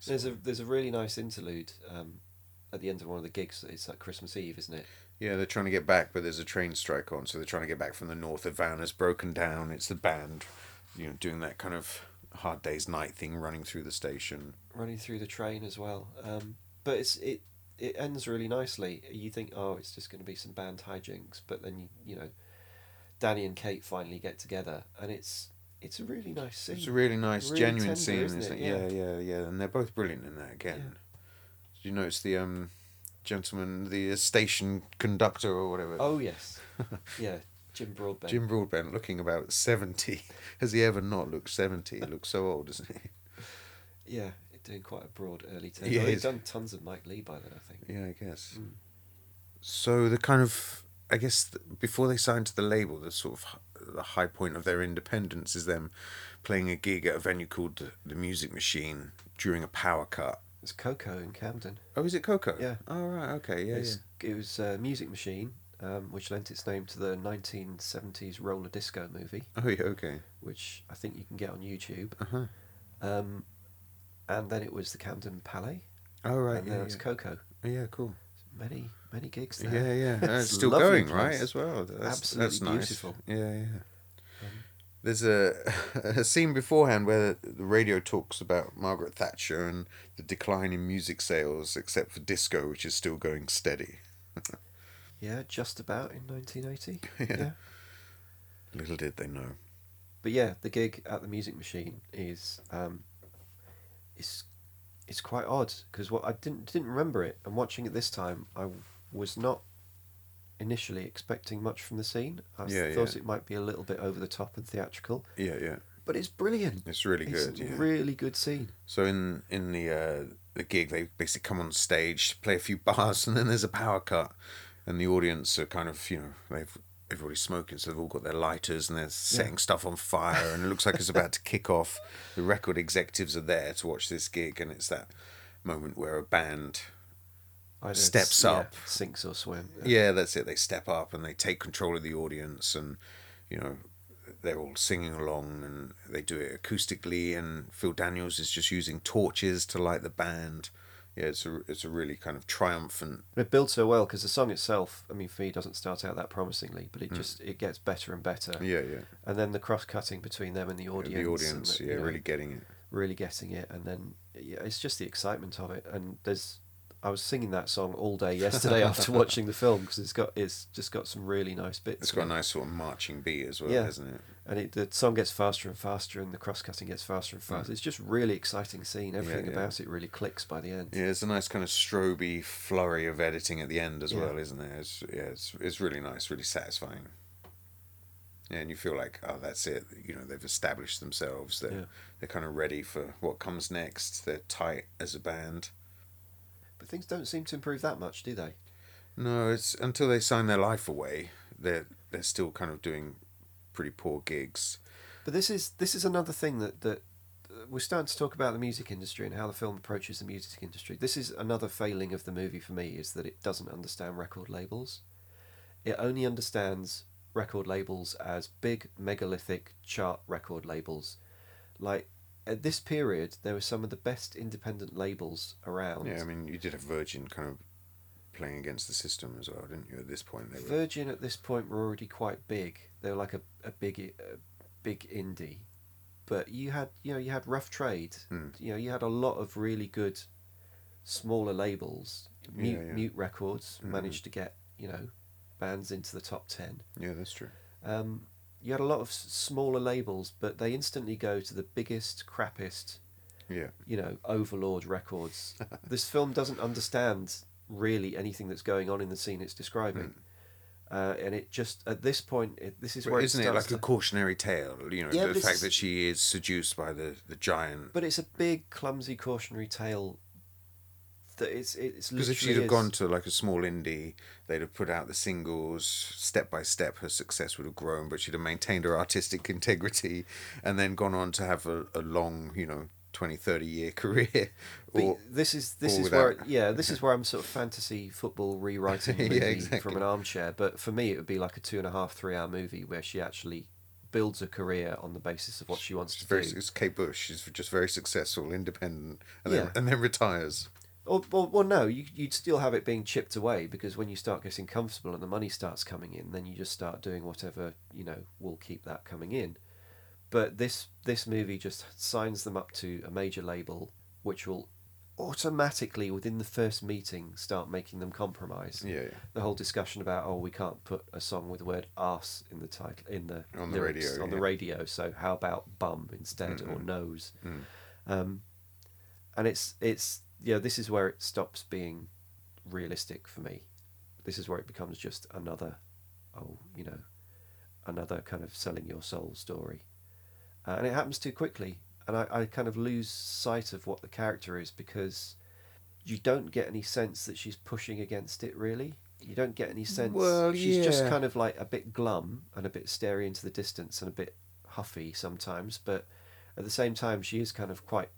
There's a there's a really nice interlude um, at the end of one of the gigs. It's like Christmas Eve, isn't it? Yeah, they're trying to get back, but there's a train strike on, so they're trying to get back from the north. The van has broken down. It's the band, you know, doing that kind of hard day's night thing, running through the station. Running through the train as well. Um, but it's it it ends really nicely. You think, oh, it's just going to be some band hijinks, but then you you know, Danny and Kate finally get together, and it's it's a really nice scene. It's a really nice, Really genuine tender, scene, isn't isn't, it? it? Yeah. yeah, yeah, and they're both brilliant in that again. Yeah. Did you notice the um, gentleman, the station conductor or whatever? Oh yes, (laughs) yeah, Jim Broadbent. Jim Broadbent looking about 70. (laughs) Has he ever not looked 70? He looks so old, doesn't he? Yeah, doing quite a broad early turn. Yeah, Yeah, he's done tons of Mike Leigh by then, I think. Yeah, I guess. Mm. So the kind of, I guess, th- before they signed to the label, the sort of the high point of their independence is them playing a gig at a venue called the, the Music Machine during a power cut. It's Koko in Camden. Oh, is it Koko? Yeah. Oh, right. Okay. Yeah. It's- It was a music machine, um, which lent its name to the 1970s roller disco movie. Oh, yeah. Okay. which I think you can get on YouTube. Uh huh. Um, and then it was the Camden Palais, Oh, right. and Yeah. now it's Koko. Oh, yeah. Cool. Many, many gigs there. Yeah, yeah. (laughs) It's It's still going, place. right? As well. That's, Absolutely that's nice. beautiful. Yeah, yeah. There's a, (laughs) a scene beforehand where the radio talks about Margaret Thatcher and the decline in music sales, except for disco, which is still going steady. (laughs) yeah, just about in 1980. (laughs) Yeah. yeah. Little did they know. But yeah, the gig at the Music Machine is um, is it's quite odd because what I didn't didn't remember it, and watching it this time, I was not initially expecting much from the scene. I Yeah, thought yeah. it might be a little bit over the top and theatrical, Yeah, yeah. but it's brilliant. It's really It's good. Yeah. really good scene. So in in the uh, the gig, they basically come on stage, play a few bars, (laughs) and then there's a power cut, and the audience are kind of you know they've everybody's smoking, so they've all got their lighters and they're setting stuff on fire, and it looks like it's about to kick off. The record executives are there to watch this gig, and it's that moment where a band Either Steps yeah, up. sinks or swim. yeah, that's it. They step up and they take control of the audience, and you know, they're all singing along, and they do it acoustically. And Phil Daniels is just using torches to light the band. Yeah, it's a it's a really kind of triumphant. It builds so well because the song itself, I mean, for me, doesn't start out that promisingly, but it Mm. just it gets better and better. Yeah, yeah. And then the cross cutting between them and the audience. the and audience, the- yeah, you know, really getting it. really getting it, and then yeah, it's just the excitement of it. And there's, I was singing that song all day yesterday after (laughs) watching the film because it's got it's just got some really nice bits. It's got a nice sort of marching beat as well, Yeah. hasn't it? and it, the song gets faster and faster, and the cross cutting gets faster and faster. Mm. It's just really exciting scene. Everything yeah. about it really clicks by the end. Yeah, it's a nice kind of stroby flurry of editing at the end as Yeah. well, isn't there? It's, yeah, it's it's really nice, really satisfying. Yeah, and you feel like, oh, that's it. You know, they've established themselves. They're Yeah. they're kind of ready for what comes next. They're tight as a band. But things don't seem to improve that much, do they? No, it's until they sign their life away. They're they're still kind of doing pretty poor gigs. But this is this is another thing that that uh, we're starting to talk about the music industry and how the film approaches the music industry. This is another failing of the movie for me is that it doesn't understand record labels. It only understands record labels as big megalithic chart record labels. Like at this period there were some of the best independent labels around. Yeah, I mean, you did have Virgin kind of playing against the system as well, didn't you? At this point, they were. Virgin at this point were already quite big. They were like a, a big a big indie, but you had you know you had Rough Trade. Hmm. You know you had a lot of really good smaller labels. Mute, Yeah, yeah. Mute Records Mhm. managed to get you know bands into the top ten. Yeah, that's true. Um, you had a lot of smaller labels, but they instantly go to the biggest, crappiest, Yeah, you know, Overlord Records. (laughs) this film doesn't understand really anything that's going on in the scene it's describing. Uh, and it just at this point, it, this is but where isn't it it like to, a cautionary tale? You know, Yeah, the fact is- that she is seduced by the the giant. But it's a big, clumsy cautionary tale. That it's it's Because if she'd have gone to like a small indie, they'd have put out the singles step by step. Her success would have grown, but she'd have maintained her artistic (laughs) integrity, and then gone on to have a, a long, you know, 20, 30 year (laughs) career. Or this is this is where yeah this is (laughs) where I'm sort of fantasy football rewriting a Yeah, movie exactly. from an armchair. But for me, it would be like a two and a half three hour movie where she actually builds a career on the basis of what she wants she's to very, do. it's Kate Bush. She's just very successful, independent, and Yeah. then and then retires. Or, well, well, no, you, you'd still have it being chipped away because when you start getting comfortable and the money starts coming in, then you just start doing whatever you know will keep that coming in. But this this movie just signs them up to a major label, which will automatically within the first meeting start making them compromise. Yeah, yeah. The whole discussion about oh we can't put a song with the word ass in the title in the On the lyrics radio, on the radio, so how about bum instead or Mhm. nose? Mm. Um, and it's it's yeah this is where it stops being realistic for me. This is where it becomes just another oh you know another kind of selling your soul story. Uh, and it happens too quickly and I, I kind of lose sight of what the character is because you don't get any sense that she's pushing against it really. You don't get any sense. Well, she's just kind of like a bit glum and a bit starey into the distance and a bit huffy sometimes but at the same time she is kind of quite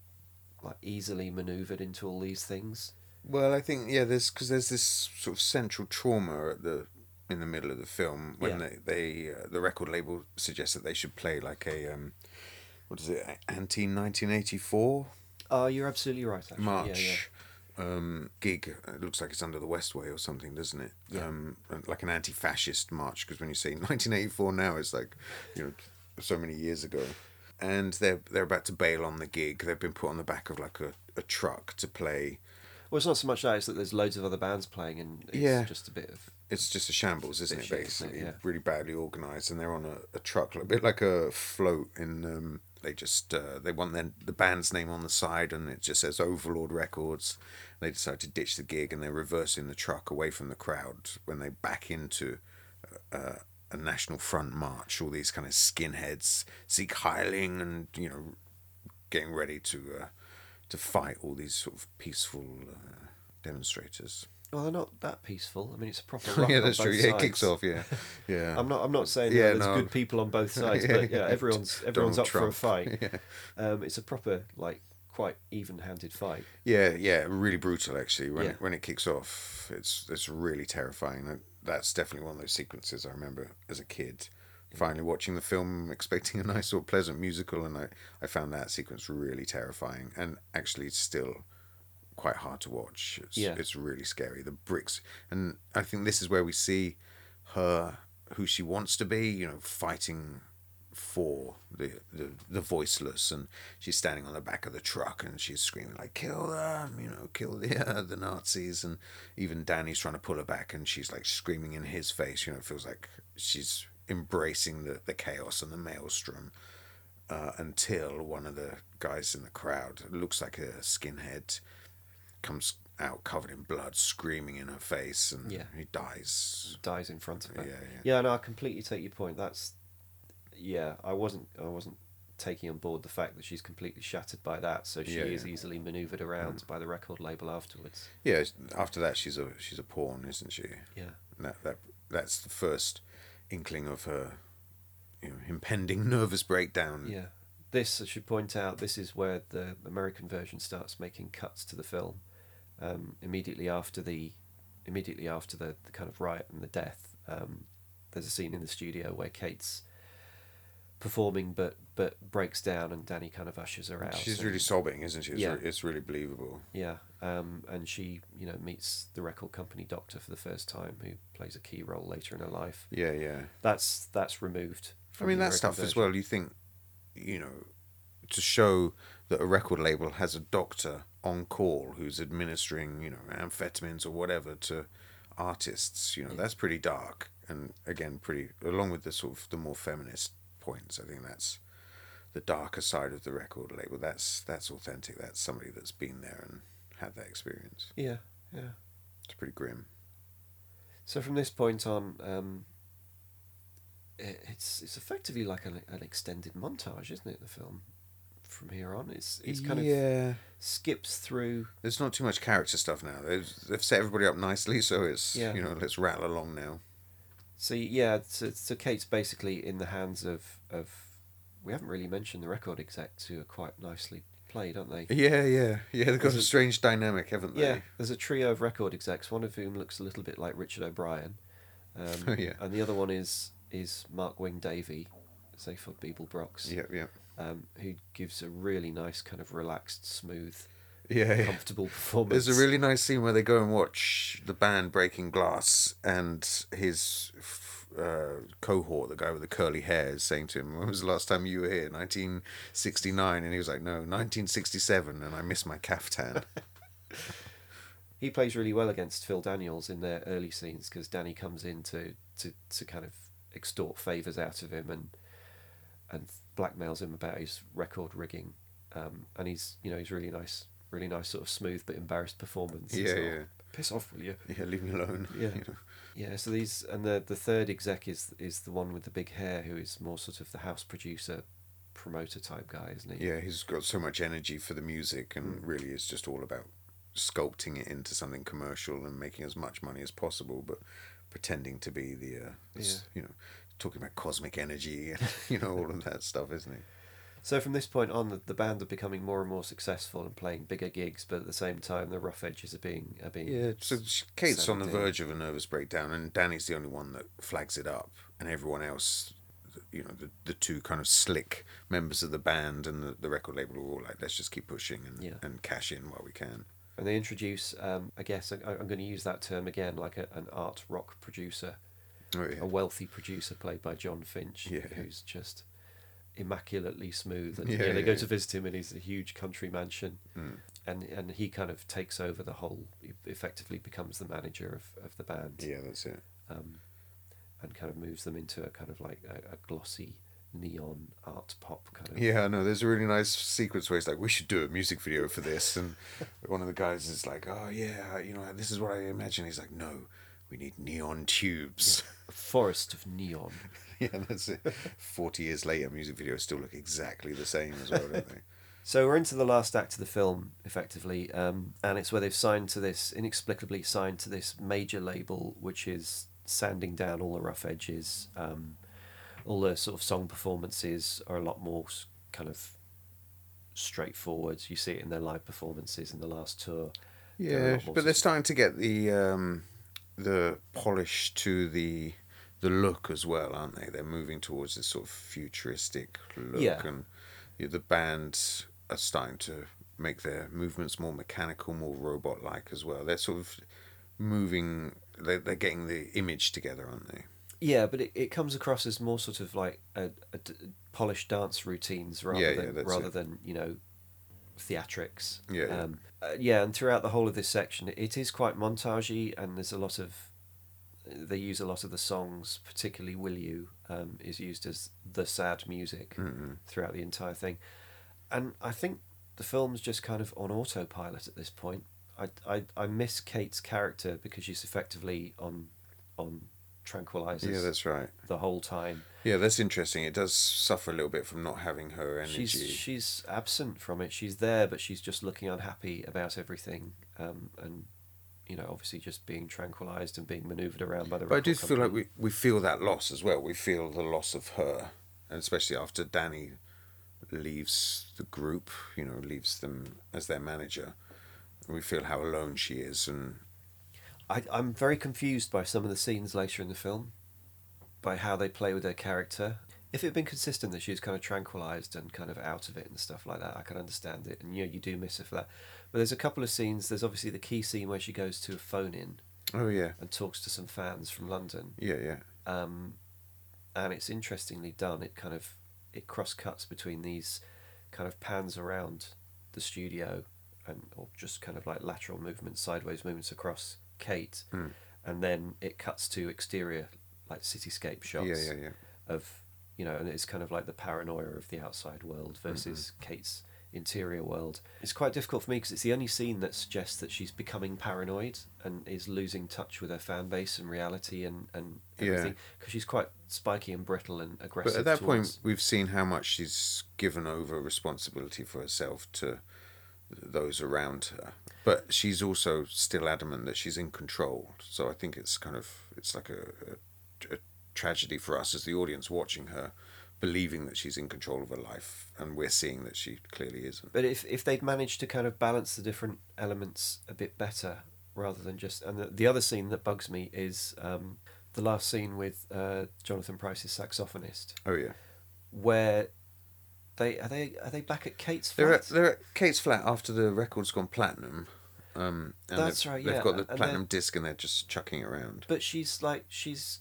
like easily maneuvered into all these things Well, I think yeah, there's because there's this sort of central trauma at the in the middle of the film when Yeah. they, they uh, the record label suggests that they should play like a um, what is it anti nineteen eighty four oh you're absolutely right actually. march yeah, yeah. um gig. It looks like it's under the Westway or something, doesn't it? Yeah. Um, like an anti fascist march because when you say nineteen eighty four now, it's like you know so many years ago. And they're they're about to bail on the gig. They've been put on the back of like a, a truck to play well it's not so much that it's that there's loads of other bands playing and it's Yeah. just a bit of it's just a shambles, isn't it? shit, isn't it? Basically, Yeah. really badly organised, and they're on a, a truck, a bit like a float. In um, they just uh, they want their, the band's name on the side, and it just says Overlord Records. They decide to ditch the gig, and they're reversing the truck away from the crowd when they back into uh, a National Front march. All these kind of skinheads, Sieg Heiling, and you know, getting ready to uh, to fight all these sort of peaceful uh, demonstrators. well they're not that peaceful i mean it's a proper (laughs) rock yeah, that's true. Yeah, it kicks off. Yeah, yeah. (laughs) I'm not. I'm not saying Yeah, that there's no. good people on both (laughs) sides, Yeah, but yeah, everyone's everyone's Donald up for a fight. Yeah. Um, it's a proper like quite even-handed fight. Yeah, yeah, really brutal actually. When Yeah. it, when it kicks off, it's it's really terrifying. That- That's definitely one of those sequences I remember as a kid. Finally watching the film, expecting a nice or pleasant musical, and I, I found that sequence really terrifying and actually still quite hard to watch. It's, Yeah. it's really scary. The bricks, and I think this is where we see her who she wants to be. You know, fighting for the, the the voiceless and she's standing on the back of the truck and she's screaming like kill them you know kill the uh, (laughs) the nazis and even danny's trying to pull her back and she's like screaming in his face you know it feels like she's embracing the, the chaos and the maelstrom uh, until one of the guys in the crowd looks like a skinhead comes out covered in blood screaming in her face and Yeah. he dies Dies in front of her. yeah yeah Yeah, no, I completely take your point. That's yeah, I wasn't I wasn't taking on board the fact that she's completely shattered by that, so she Yeah, is yeah. Mm. easily maneuvered around by the record label afterwards. yeah after that she's a she's a pawn isn't she Yeah. And that that that's the first inkling of her you know impending (laughs) nervous breakdown Yeah. This I should point out, this is where the American version starts making cuts to the film. Um, immediately after the immediately after the, the kind of riot and the death, um, there's a scene in the studio where Kate's performing but but breaks down, and Danny kind of ushers her out. She's and- really sobbing, isn't she? It's, Yeah. re- it's really believable. Yeah, um, and she, you know, meets the record company doctor for the first time, who plays a key role later in her life. Yeah, yeah. That's that's removed. I mean, that stuff as well. You think, you know, to show that a record label has a doctor on call who's administering, you know, amphetamines or whatever to artists. You know, Yeah. that's pretty dark, and again, pretty along with the sort of the more feminist points. I think that's the darker side of the record label. That's that's authentic. That's somebody that's been there and had that experience. Yeah, yeah. It's pretty grim. So from this point on, um, it, it's it's effectively like an, an extended montage, isn't it? The film from here on, it's it's kind of yeah. skips through. There's not too much character stuff now. They've, they've set everybody up nicely, so it's Yeah. you know let's rattle along now. So yeah, so, so Kate's basically in the hands of of. We haven't really mentioned the record execs who are quite nicely played, aren't they? Yeah, yeah, yeah. They've got There's a a- strange dynamic, haven't they? Yeah, there's a trio of record execs, one of whom looks a little bit like Richard O'Brien, um, (laughs) Yeah. and the other one is is Mark Wing Davey, Zaphod Beeblebrox, Yeah, yeah, um, who gives a really nice kind of relaxed, smooth, yeah. comfortable performance. There's a really nice scene where they go and watch the band breaking glass, and his uh, cohort, the guy with the curly hair, is saying to him, "When was the last time you were here? 1969." And he was like, "No, 1967," and I miss my caftan. (laughs) he plays really well against Phil Daniels in their early scenes because Danny comes in to, to, to kind of extort favors out of him and and blackmails him about his record rigging, um, and he's you know he's really nice, really nice sort of smooth but embarrassed performance. Yeah, yeah. Piss off, will you? yeah, leave me alone. Yeah. (laughs) you know. Yeah, so these and the the third exec is is the one with the big hair who is more sort of the house producer, promoter type guy, isn't he? Yeah, he's got so much energy for the music, and really is just all about sculpting it into something commercial and making as much money as possible, but pretending to be the, uh, s- you know, talking about cosmic energy and (laughs) you know all of that stuff, isn't he? So from this point on, the, the band are becoming more and more successful and playing bigger gigs, but at the same time, the rough edges are being are being Yeah. So Kate's on the verge of a nervous breakdown, and Danny's the only one that flags it up, and everyone else. You know the the two kind of slick members of the band and the, the record label are all like, let's just keep pushing and, Yeah. and cash in while we can. and they introduce. Um, I guess I, I'm going to use that term again, like a, an art rock producer, Oh, yeah. a wealthy producer played by Jon Finch, Yeah. who's just immaculately smooth. And Yeah, yeah, they go yeah. to visit him in his huge country mansion, Mm. and and he kind of takes over the whole. He effectively becomes the manager of, of the band. Yeah, that's it. um, and kind of moves them into a kind of like a, a glossy neon art pop kind of. Yeah, no, there's a really nice sequence where he's like, we should do a music video for this. And (laughs) one of the guys is like, oh, yeah, you know, this is what I imagine. He's like, no, we need neon tubes. A forest of neon. (laughs) (laughs) Yeah, that's it. 40 years later, music videos still look exactly the same as well, don't they? (laughs) So we're into the last act of the film, effectively, um, and it's where they've signed to this inexplicably signed to this major label, which is sanding down all the rough edges. Um, all the sort of song performances are a lot more kind of straightforward. You see it in their live performances in the last tour. Yeah, but they're starting to get the um, the polish to the the look as well, aren't they? They're moving towards this sort of futuristic look, Yeah. and yeah, the bands are starting to make their movements more mechanical, more robot like as well. They're sort of moving. They're, they're getting the image together, aren't they? Yeah, but it, it comes across as more sort of like a, a d- polished dance routines rather Yeah, yeah, than rather it. than you know theatrics. Yeah, yeah. Um, uh, yeah, and throughout the whole of this section, it is quite montagey, and there's a lot of they use a lot of the songs, particularly "Will You" um, is used as the sad music Mm-mm. throughout the entire thing, and I think the film's just kind of on autopilot at this point. I, I, I miss Kate's character because she's effectively on on tranquilizers Yeah, that's right. the whole time. Yeah, that's interesting. It does suffer a little bit from not having her energy. She's she's absent from it. She's there, but she's just looking unhappy about everything, um, and you know, obviously just being tranquilized and being manoeuvred around by the. But I do record feel like we, we feel that loss as well. We feel the loss of her, and especially after Danny leaves the group, you know, leaves them as their manager. We feel how alone she is, and I, I'm very confused by some of the scenes later in the film, by how they play with her character. if it had been consistent that she was kind of tranquilized and kind of out of it and stuff like that, I can understand it. And you know, you do miss her for that. But there's a couple of scenes. There's obviously the key scene where she goes to a phone in Oh yeah, and talks to some fans from London. yeah, yeah. Um, and it's interestingly done. It kind of it cross cuts between these kind of pans around the studio and or just kind of like lateral movements, sideways movements across Kate, Mm. and then it cuts to exterior like cityscape shots Yeah, yeah, yeah. of you know, and it's kind of like the paranoia of the outside world versus Kate's interior world. It's quite difficult for me because it's the only scene that suggests that she's becoming paranoid and is losing touch with her fan base and reality and and everything because she's quite spiky and brittle and aggressive. But at that towards- point, we've seen how much she's given over responsibility for herself to those around her. But she's also still adamant that she's in control. So I think it's kind of it's like a, a, a tragedy for us as the audience watching her, believing that she's in control of her life, and we're seeing that she clearly isn't. But if if they'd managed to kind of balance the different elements a bit better, rather than just and the, the other scene that bugs me is um, the last scene with uh, Jonathan Pryce's saxophonist, Oh yeah, where they are they are they back at Kate's they're flat? at, they're at Kate's flat after the record's gone platinum. Um, and That's they've, right, They've got the and platinum disc and they're just chucking it around. But she's like she's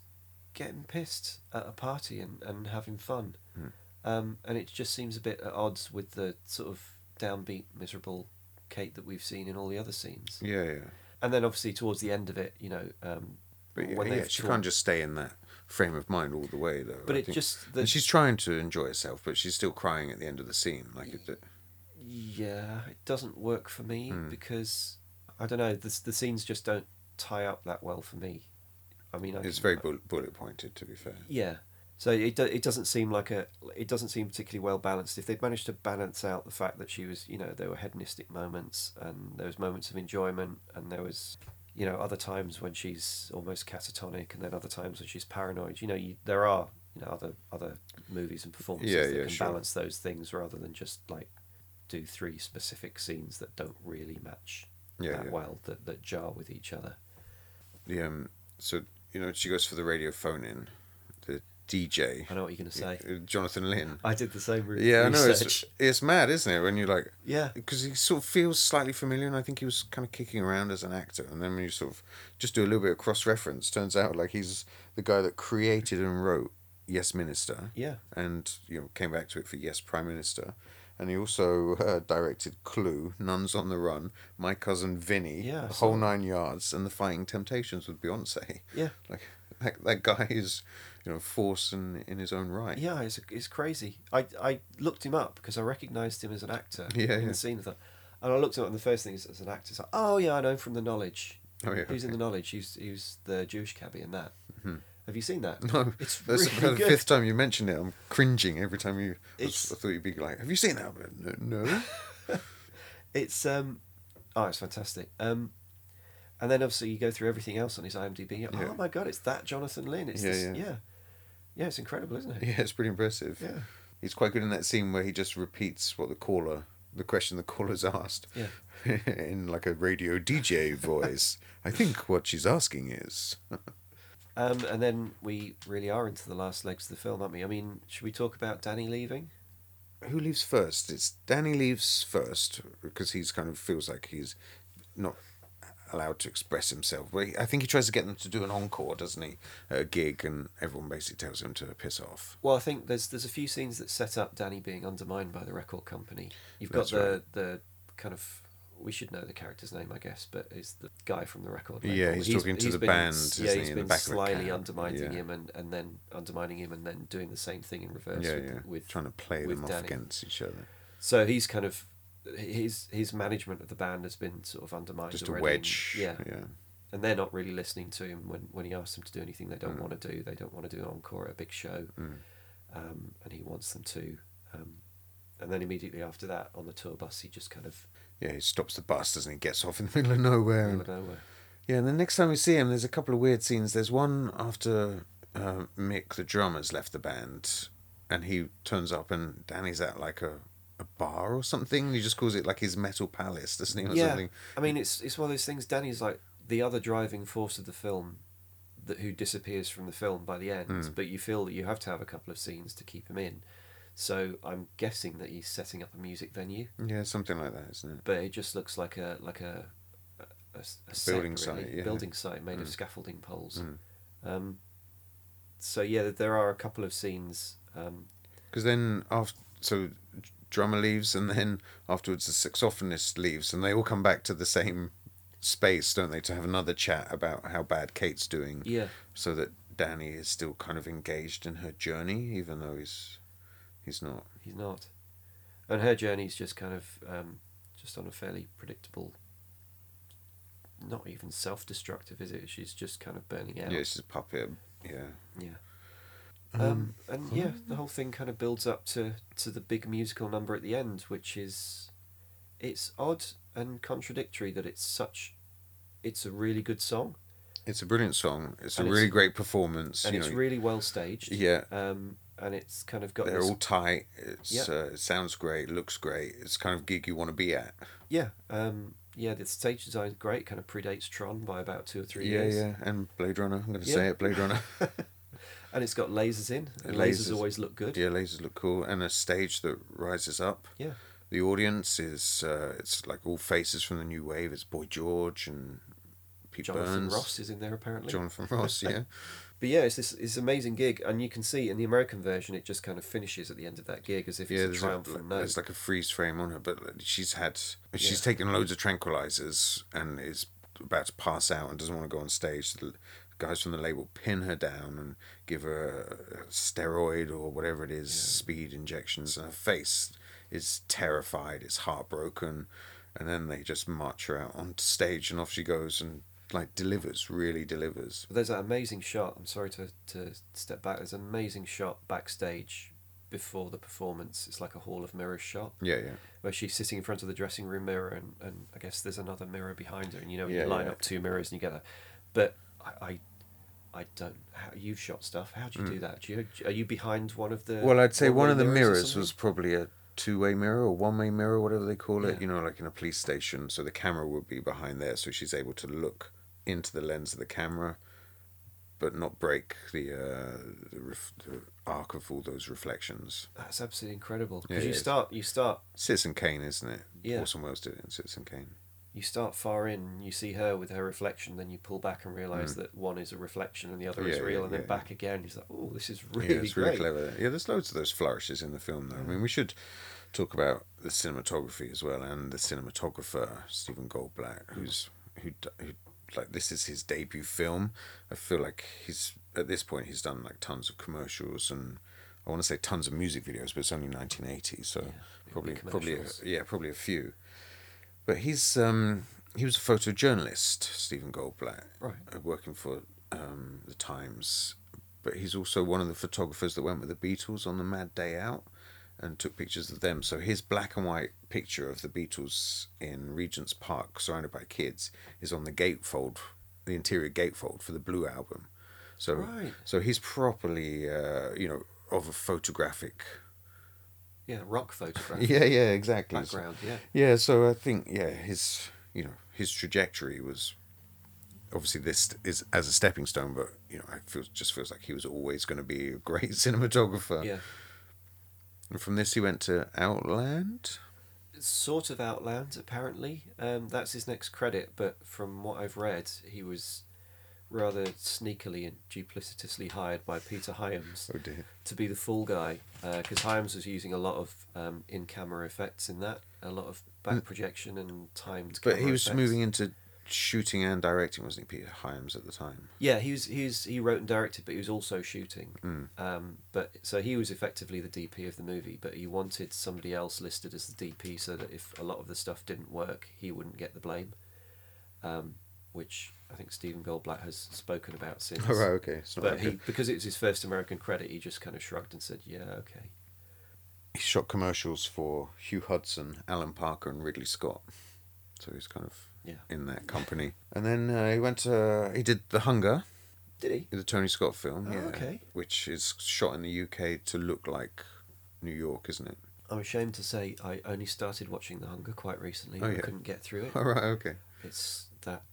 getting pissed at a party and, and having fun, Hmm. um, and it just seems a bit at odds with the sort of downbeat, miserable Kate that we've seen in all the other scenes. Yeah, yeah. And then obviously towards the end of it, you know, um, But yeah, when yeah, she can't just stay in that frame of mind all the way, though. But I it think. just the, and she's trying to enjoy herself, but she's still crying at the end of the scene. Like it, yeah, it doesn't work for me Hmm. because I don't know the the scenes just don't tie up that well for me. I mean, I it's can- very bullet, bullet pointed, to be fair. Yeah. So it do, it doesn't seem like a it doesn't seem particularly well balanced. If they'd managed to balance out the fact that she was, you know, there were hedonistic moments and there was moments of enjoyment and there was, you know, other times when she's almost catatonic and then other times when she's paranoid. You know, you, there are you know other other movies and performances Yeah, that yeah, can sure. balance those things rather than just like do three specific scenes that don't really match Yeah, that well that that jar with each other. The um, so you know, she goes for the radio phone in, the DJ, I know what you're going to say. Jonathan Lynn. I did the same re- Yeah, I know. It's, it's mad, isn't it? When you're like, Yeah. because he sort of feels slightly familiar, and I think he was kind of kicking around as an actor. And then when you sort of just do a little bit of cross reference, turns out like he's the guy that created and wrote Yes Minister, Yeah. and you know came back to it for Yes Prime Minister, and he also uh, directed Clue, Nuns on the Run, My Cousin Vinny, Yeah, the whole that. nine yards, and The Fighting Temptations with Beyonce. Yeah. (laughs) Like that, that guy is, you know, force in in his own right. Yeah, it's, it's crazy. I, I looked him up because I recognised him as an actor Yeah, in yeah. the scene. Thought, and I looked him up, and the first thing is as an actor, it's like, oh yeah, I know him from The Knowledge. Oh, yeah, Who's in. The Knowledge? He's he's the Jewish cabbie in that. Mhm. Have you seen that? (laughs) No, It's that's really the good. fifth time you mentioned it. I'm cringing every time you. I, was- It's- I thought you'd be like, "Have you seen that?" No. no. (laughs) It's um, oh, it's fantastic. Um, and then obviously you go through everything else on his IMDb. Yeah. Oh my god, it's that Jonathan Lynn. It's Yeah, this, yeah. yeah, yeah. It's incredible, isn't it? (laughs) yeah, it's pretty impressive. Yeah. He's quite good in that scene where he just repeats what the caller, the question the caller's asked, Yeah. in like a radio DJ voice. I think what she's asking is. Um, and then we really are into the last legs of the film, aren't we? I mean, should we talk about Danny leaving? Who leaves first? It's Danny leaves first because he's kind of feels like he's not allowed to express himself. But he, I think he tries to get them to do an encore, doesn't he? A gig, and everyone basically tells him to piss off. Well, I think there's there's a few scenes that set up Danny being undermined by the record company. You've got That's the right. the kind of we should know the character's name, I guess, but is the guy from the record. Yeah, label. he's talking to the been, band, Yeah, he's he, in been the back slyly undermining Yeah. him and, and then undermining him and then doing the same thing in reverse. yeah, with, yeah. with trying to play them off against each other. So he's kind of his his management of the band has been sort of undermined. Just a wedge. and- yeah, yeah. and they're not really listening to him when, when he asks them to do anything they don't Mm. want to do. They don't want to do an encore at a big show, Mm. um, and he wants them to. Um, and then immediately after that, on the tour bus, he just kind of Yeah, he stops the bus, doesn't he? Gets off in the (laughs) middle of nowhere. middle of nowhere. yeah, and the next time we see him, there's a couple of weird scenes. There's one after uh, Mick, the drummer's left the band, and he turns up, and Danny's at like a, a bar or something. He just calls it like his metal palace, doesn't he? Or Yeah, something. I mean, it's it's one of those things. Danny's like the other driving force of the film, that who disappears from the film by the end, Mm. but you feel that you have to have a couple of scenes to keep him in. So I'm guessing that he's setting up a music venue, Yeah, something like that, isn't it? but it just looks like a like a a, a, a set, building really. site, yeah. building site made of Mm. scaffolding poles. Mm. Um, so yeah, there are a couple of scenes. Um, Because then after, so drummer leaves, and then afterwards the saxophonist leaves, and they all come back to the same space, don't they, to have another chat about how bad Kate's doing, yeah, so that Danny is still kind of engaged in her journey, even though he's he's not. he's not, and her journey's just kind of um, just on a fairly predictable. Not even self-destructive, is it? She's just kind of burning out. Yeah, she's a puppet. Yeah. Yeah. Um, Um, and yeah, the whole thing kind of builds up to, to the big musical number at the end, which is, it's odd and contradictory that it's such, it's a really good song It's a brilliant song. It's And a it's- really great performance. and it's know, really well staged. yeah. Um, and it's kind of got They're this, all tight. It's Yeah. uh, it sounds great. Looks great. It's kind of gig you want to be at. yeah, um, yeah. The stage design's great. Kind of predates Tron by about two or three yeah, years. yeah. And Blade Runner. I'm going to Yeah. say it. Blade Runner. (laughs) And it's got lasers in. And Lasers. lasers always look good. yeah, lasers look cool, and a stage that rises up. Yeah. The audience is uh, it's like all faces from the new wave. It's Boy George and Pete Jonathan Burns, Ross is in there apparently. Jonathan Ross. (laughs) Yeah, But yeah, it's this this amazing gig, and you can see in the American version it just kind of finishes at the end of that gig as if yeah. it's a triumphant note. there's like a freeze frame on her, but she's had she's Yeah. taken loads of tranquilizers and is about to pass out and doesn't want to go on stage. The guys from the label pin her down and give her a steroid or whatever it is, speed injections, and her face is terrified. It's heartbroken, and then they just march her out onto stage, and off she goes and like delivers, really delivers. There's that amazing shot. I'm sorry to, to step back. There's an amazing shot backstage before the performance. It's like a hall of mirrors shot Yeah, yeah. where she's sitting in front of the dressing room mirror, and, and I guess there's another mirror behind her, and you know Yeah, you line yeah. up two mirrors and you get that. But I, I, I don't. How, you've shot stuff. How do you do that? Do you are you behind one of the? Mm. Well, I'd say one of the or mirrors was probably a two-way mirror or one-way mirror, whatever they call it. Yeah. You know, like in a police station. So the camera would be behind there, so she's able to look into the lens of the camera, but not break the uh, the, ref- the arc of all those reflections. That's absolutely incredible because it you is. start you start Citizen Kane, isn't it? Yeah. Orson Welles did it in Citizen Kane. you start far in you see her with her reflection then you pull back and realize that one is a reflection and the other is Mm. Real yeah, and then yeah, back again he's like oh this is really yeah, it's great really clever. Yeah, there's loads of those flourishes in the film, though. I mean, we should talk about the cinematography as well, and the cinematographer Stephen Goldblatt, who's who, who like this is his debut film. I feel like he's at this point he's done like tons of commercials and I want to say tons of music videos, but it's only 1980, so it'll probably probably a, yeah probably a few. But he's um he was a photojournalist, Stephen Goldblatt, Right. uh, working for um, the Times. But he's also one of the photographers that went with the Beatles on the Mad Day Out and took pictures of them. So his black and white picture of the Beatles in Regent's Park, surrounded by kids, is on the gatefold, the interior gatefold for the Blue album. So Right. so he's properly uh, you know of a photographic. yeah rock photograph (laughs) Yeah, yeah, exactly. Background yeah yeah, so I think yeah, his you know his trajectory was obviously this is as a stepping stone, but you know I feel just feels like he was always going to be a great (laughs) cinematographer. yeah And from this, he went to Outland. sort of outland apparently um, that's his next credit but from what I've read he was rather sneakily and duplicitously hired by Peter Hyams Oh to be the fall guy because Hyams was using a lot of um, in-camera effects in that, a lot of back projection and timed. But he was effects. moving into shooting and directing, wasn't he, Peter Hyams at the time? Yeah, he was. He was. He wrote and directed, but he was also shooting. Mm. Um, but so he was effectively the DP of the movie, but he wanted somebody else listed as the DP so that if a lot of the stuff didn't work, he wouldn't get the blame. Um, which I think Stephen Goldblatt has spoken about (laughs) since. Oh, right, okay. It's not But he, because it was his first American credit, he just kind of shrugged and said, "Yeah, okay." he shot commercials for Hugh Hudson, Alan Parker, and Ridley Scott. So he's kind of Yeah. in that company. (laughs) And then uh, he went to, he did The Hunger, Did he? the Tony Scott film, Oh, yeah, okay. which is shot in the UK to look like New York, isn't it? I'm ashamed to say I only started watching The Hunger quite recently. Oh, yeah. I couldn't get through it. (laughs) All right, okay. It's that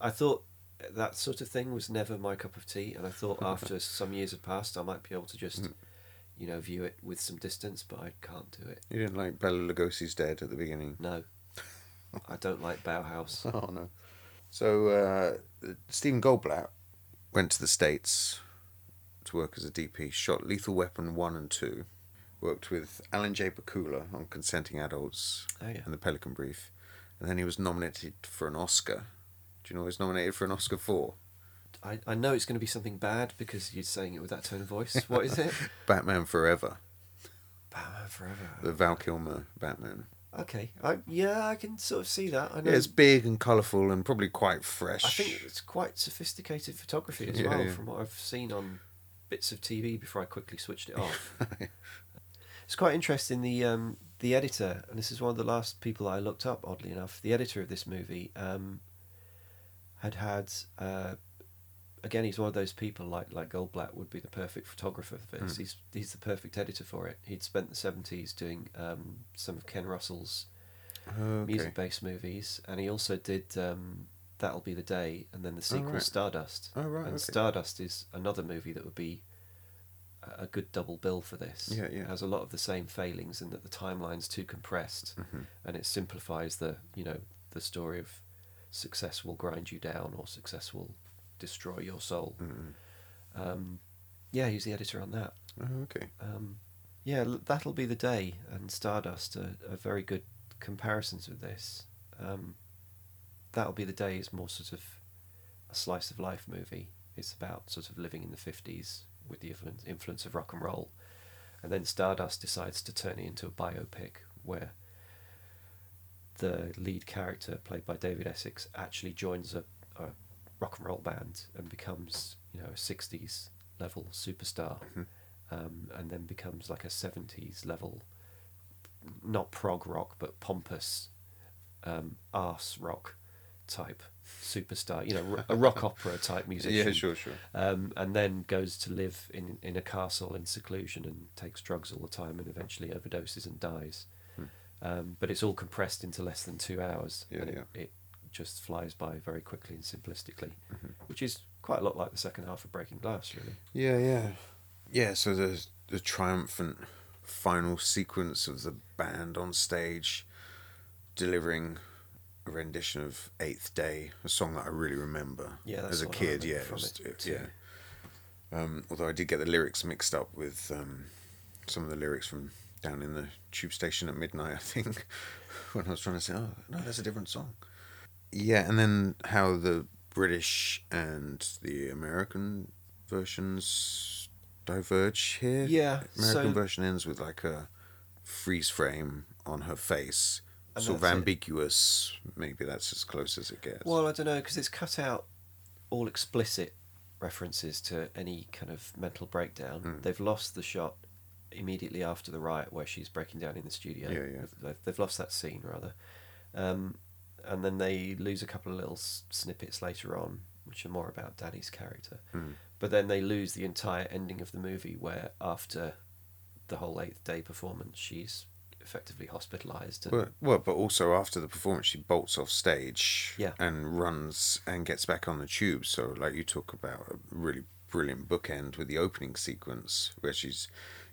I thought that sort of thing was never my cup of tea, and I thought (laughs) after some years had passed, I might be able to just, Mm. you know, view it with some distance, but I can't do it. You didn't like Bela Lugosi's dead at the beginning. No, I don't like Bauhaus. (laughs) Oh no. So uh, Stephen Goldblatt went to the states to work as a DP. Shot Lethal Weapon one and two. Worked with Alan J. Pakula on Consenting Adults Oh yeah. and The Pelican Brief, and then he was nominated for an Oscar. Do you know what he was nominated for an Oscar for? I, I know it's going to be something bad because you're saying it with that tone of voice. What is it? (laughs) Batman Forever, Batman Forever. the Val Kilmer Batman. Okay. I, yeah, I can sort of see that. I know. Yeah, it's big and colourful and probably quite fresh. I think it's quite sophisticated photography as (laughs) Yeah, well, yeah. from what I've seen on bits of TV before I quickly switched it (laughs) off. it's quite interesting. The um, the editor, and this is one of the last people I looked up. Oddly enough, the editor of this movie um, had had. Uh, again, he's one of those people like like Goldblatt would be the perfect photographer for this. Mm. He's he's the perfect editor for it. He'd spent the seventies doing um, some of Ken Russell's okay. music based movies, and he also did um, That'll Be the Day, and then the sequel right. Stardust. Oh right. and okay. Stardust is another movie that would be a- good double bill for this. Yeah, It yeah. has a lot of the same failings in that the timeline's too compressed, Mhm. and it simplifies the you know the story of success will grind you down or success will destroy your soul. Um, yeah, he's the editor on that. Oh, okay. Um, yeah, that'll be the day, and Stardust are, are very good comparisons with this. Um, that'll be the day is more sort of a slice of life movie. It's about sort of living in the fifties with the influence, influence of rock and roll, and then Stardust decides to turn it into a biopic where the lead character, played by David Essex, actually joins a rock and roll band and becomes, you know, a '60s level superstar Mhm. um, and then becomes like a 70s level, not prog rock, but pompous um, arse rock type superstar, you know, a rock (laughs) opera type musician. Yeah, sure, sure. Um, and then goes to live in, in a castle in seclusion and takes drugs all the time and eventually overdoses and dies. Hmm. Um, but it's all compressed into less than two hours. Yeah, and yeah. It, it just flies by very quickly and simplistically, Mhm. which is quite a lot like the second half of Breaking Glass, really. Yeah, yeah, yeah. So the the triumphant final sequence of the band on stage, delivering a rendition of Eighth Day, a song that I really remember Yeah, as a kid. Yeah, it was, it- yeah. Um, although I did get the lyrics mixed up with um, some of the lyrics from down in the tube station at midnight. I think (laughs) when I was trying to say, "Oh no, that's a different song." Yeah, and then how the British and the American versions diverge here. Yeah, American so- version ends with like a freeze frame on her face, sort of that's it. ambiguous. Maybe that's as close as it gets. Well, I don't know because it's cut out all explicit references to any kind of mental breakdown. Mm. They've lost the shot immediately after the riot where she's breaking down in the studio. Yeah, yeah. They've- They've, they've lost that scene rather, um, and then they lose a couple of little s- snippets later on, which are more about Danny's character. Mm. But then they lose the entire ending of the movie where after the whole eighth day performance, she's effectively hospitalized. And, Well, well, but also after the performance, she bolts off stage Yeah. and runs and gets back on the tube. So, like you talk about a really brilliant bookend with the opening sequence where she's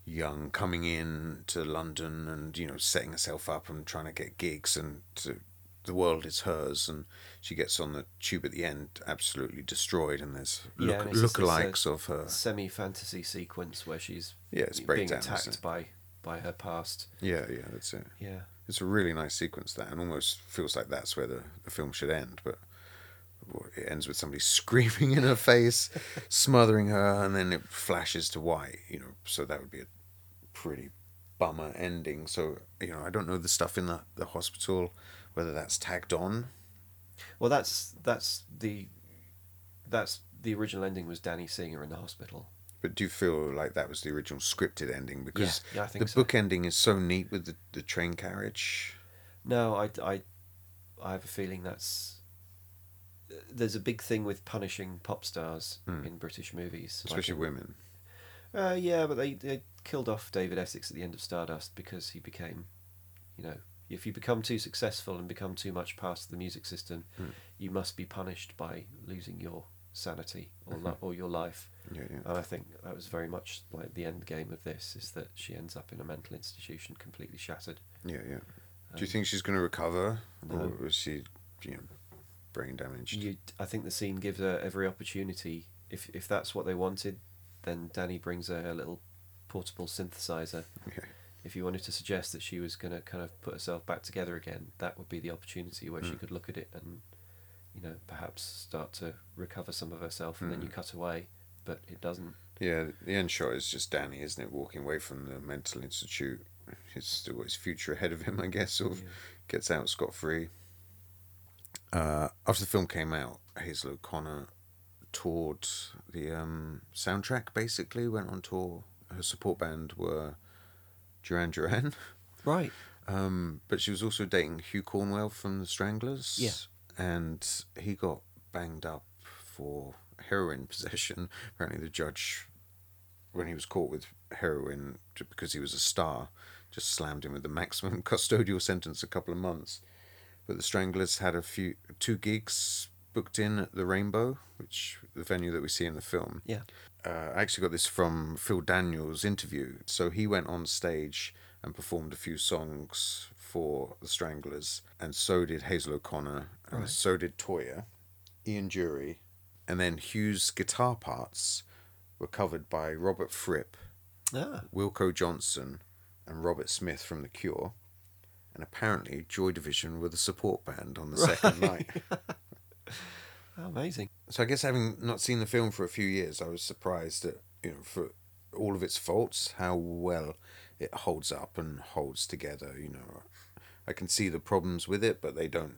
young, coming in to London and you know setting herself up and trying to get gigs, and to, the world is hers, and she gets on the tube at the end, absolutely destroyed, and there's Yeah, look, and uh, lookalikes of her. semi fantasy sequence where she's Yeah, it's being attacked by by her past. Yeah, yeah, that's it. Yeah. It's a really nice sequence that, and almost feels like that's where the, the film should end. But it ends with somebody (laughs) screaming in her face, (laughs) smothering her, and then it flashes to white. You know, so that would be a pretty bummer ending. So you know, I don't know the stuff in the the hospital, whether that's tagged on. Well, that's that's the that's the original ending was Danny seeing her in the hospital. But do you feel like that was the original scripted ending? Because yeah, I think the so. book ending is so neat with the, the train carriage. No, I, I, I have a feeling that's. There's a big thing with punishing pop stars Hmm. in British movies, like Especially in- women. Uh, yeah, but they, they killed off David Essex at the end of Stardust because he became, you know, If you become too successful and become too much part of the music system, Mm. you must be punished by losing your sanity or Mhm. li- (laughs) or your life. Yeah, yeah. And I think that was very much like the end game of this is that she ends up in a mental institution completely shattered. Yeah, yeah. Do you Um, think she's going to recover, or is she, you know, brain damaged? you I think the scene gives her every opportunity. If if that's what they wanted, then Danny brings her a little portable synthesizer. Yeah. If you wanted to suggest that she was going to kind of put herself back together again, that would be the opportunity where she Mm. could look at it and, you know, perhaps start to recover some of herself, and then Mm. you cut away. But it doesn't. Yeah, the end shot is just Danny, isn't it? Walking away from the mental institute. He's still got his future ahead of him, I guess. Sort of Yeah. gets out scot free. Uh, after the film came out, Hazel O'Connor toured the um, soundtrack. Basically, went on tour. Her support band were Duran Duran, Right. um, but she was also dating Hugh Cornwell from the Stranglers. Yeah. and he got banged up for heroin (laughs) possession. Apparently, the judge, when he was caught with heroin, because he was a star, just slammed him with the maximum (laughs) custodial sentence, a couple of months. But the Stranglers had a few two gigs booked in at the Rainbow, which the venue that we see in the film. Yeah. Uh, I actually got this from Phil Daniels' interview. So he went on stage and performed a few songs for the Stranglers, and so did Hazel O'Connor, and Right. so did Toyah, Ian Dury, and then Hugh's guitar parts were covered by Robert Fripp, Ah. Wilko Johnson, and Robert Smith from The Cure. And apparently, Joy Division were the support band on the second night. (laughs) Oh, amazing. So I guess having not seen the film for a few years, I was surprised that you know for all of its faults, how well it holds up and holds together. You know, I can see the problems with it, but they don't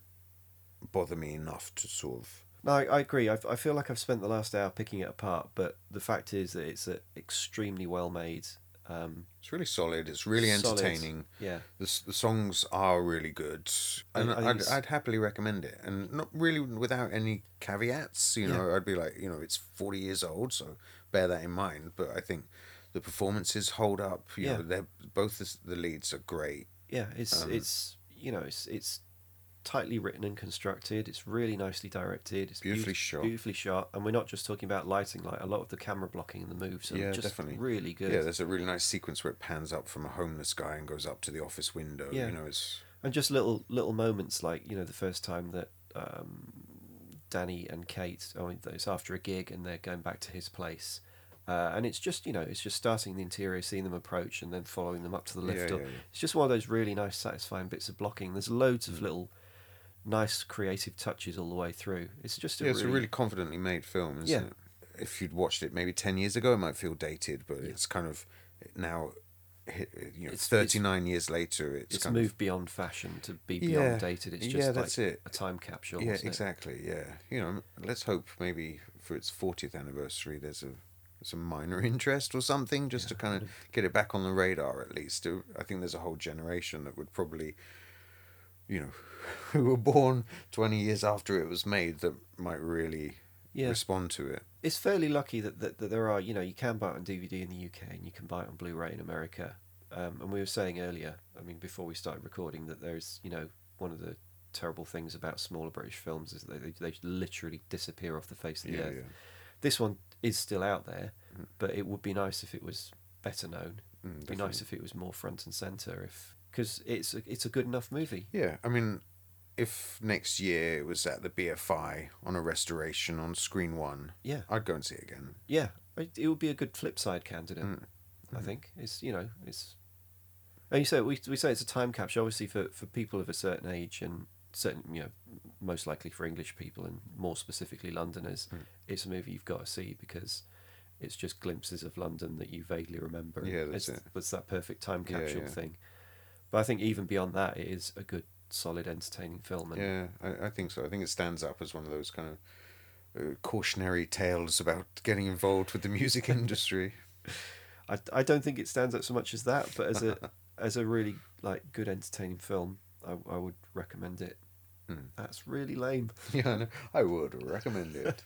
bother me enough to sort of. No, I, I agree. I, I feel like I've spent the last hour picking it apart, but the fact is that it's a extremely well made. Um, It's really solid. It's really Solid. entertaining. yeah, The the songs are really good, and I think I'd, I'd happily recommend it. And not really without any caveats. You know, I'd be like, you know, it's forty years old, so bear that in mind. But I think the performances hold up. You Yeah. know, they're both the, the leads are great. yeah. It's Um, it's you know it's it's tightly written and constructed. It's really nicely directed. It's Beautifully beaut- shot. Beautifully shot, and we're not just talking about lighting. Like a lot of the camera blocking and the moves are Yeah, just definitely. really good. Yeah, there's a really nice sequence where it pans up from a homeless guy and goes up to the office window. Yeah. You know, it's and just little little moments like you know the first time that um, Danny and Kate I mean it's after a gig and they're going back to his place uh, and it's just you know it's just starting the interior seeing them approach and then following them up to the lift Yeah, yeah, yeah. it's just one of those really nice satisfying bits of blocking there's loads Mm. of little nice creative touches all the way through it's just a yeah, really, it's a really confidently made film, isn't Yeah. it? If you'd watched it maybe ten years ago, it might feel dated, but it's kind of now, you know, It's- it's- thirty nine years later, it's, it's kind moved beyond fashion to be beyond Yeah. dated it's just Yeah, that's like it. a time capsule yeah, isn't it? exactly, yeah. You know, let's hope maybe for its fortieth anniversary, there's a some minor (laughs) interest or something, just to kind of get it back on the radar at least. I think there's a whole generation that would probably, you know, (laughs) who were born twenty years after it was made that might really Yeah. respond to it. it's fairly lucky that, that, that there are you know you can buy it on DVD in the UK and you can buy it on Blu-ray in America. Um, and we were saying earlier, I mean, before we started recording, that there's you know one of the terrible things about smaller British films is that they, they literally disappear off the face of the Yeah, earth. yeah. This one is still out there, but it would be nice if it was better known. Mm, It'd be nice if it was more front and center. If because it's a, it's a good enough movie. Yeah, I mean, if next year it was at the BFI on a restoration on screen one, Yeah, I'd go and see it again. yeah, it, it would be a good flip side candidate. Mm. I think it's you know it's. And you say we we say it's a time capsule, obviously for for people of a certain age and certain you know most likely for English people and more specifically Londoners, Mm. it's a movie you've got to see because it's just glimpses of London that you vaguely remember. Yeah, that's it's, it. It's that perfect time Yeah, capsule yeah. thing. But I think even beyond that, it is a good, solid, entertaining film. And Yeah, I, I think so. I think it stands up as one of those kind of uh, cautionary tales about getting involved with the music (laughs) industry. I, I don't think it stands out so much as that, but as a (laughs) as a really like good entertaining film, I, I would recommend it. Mm. That's really lame. (laughs) yeah, I, know. I would recommend it.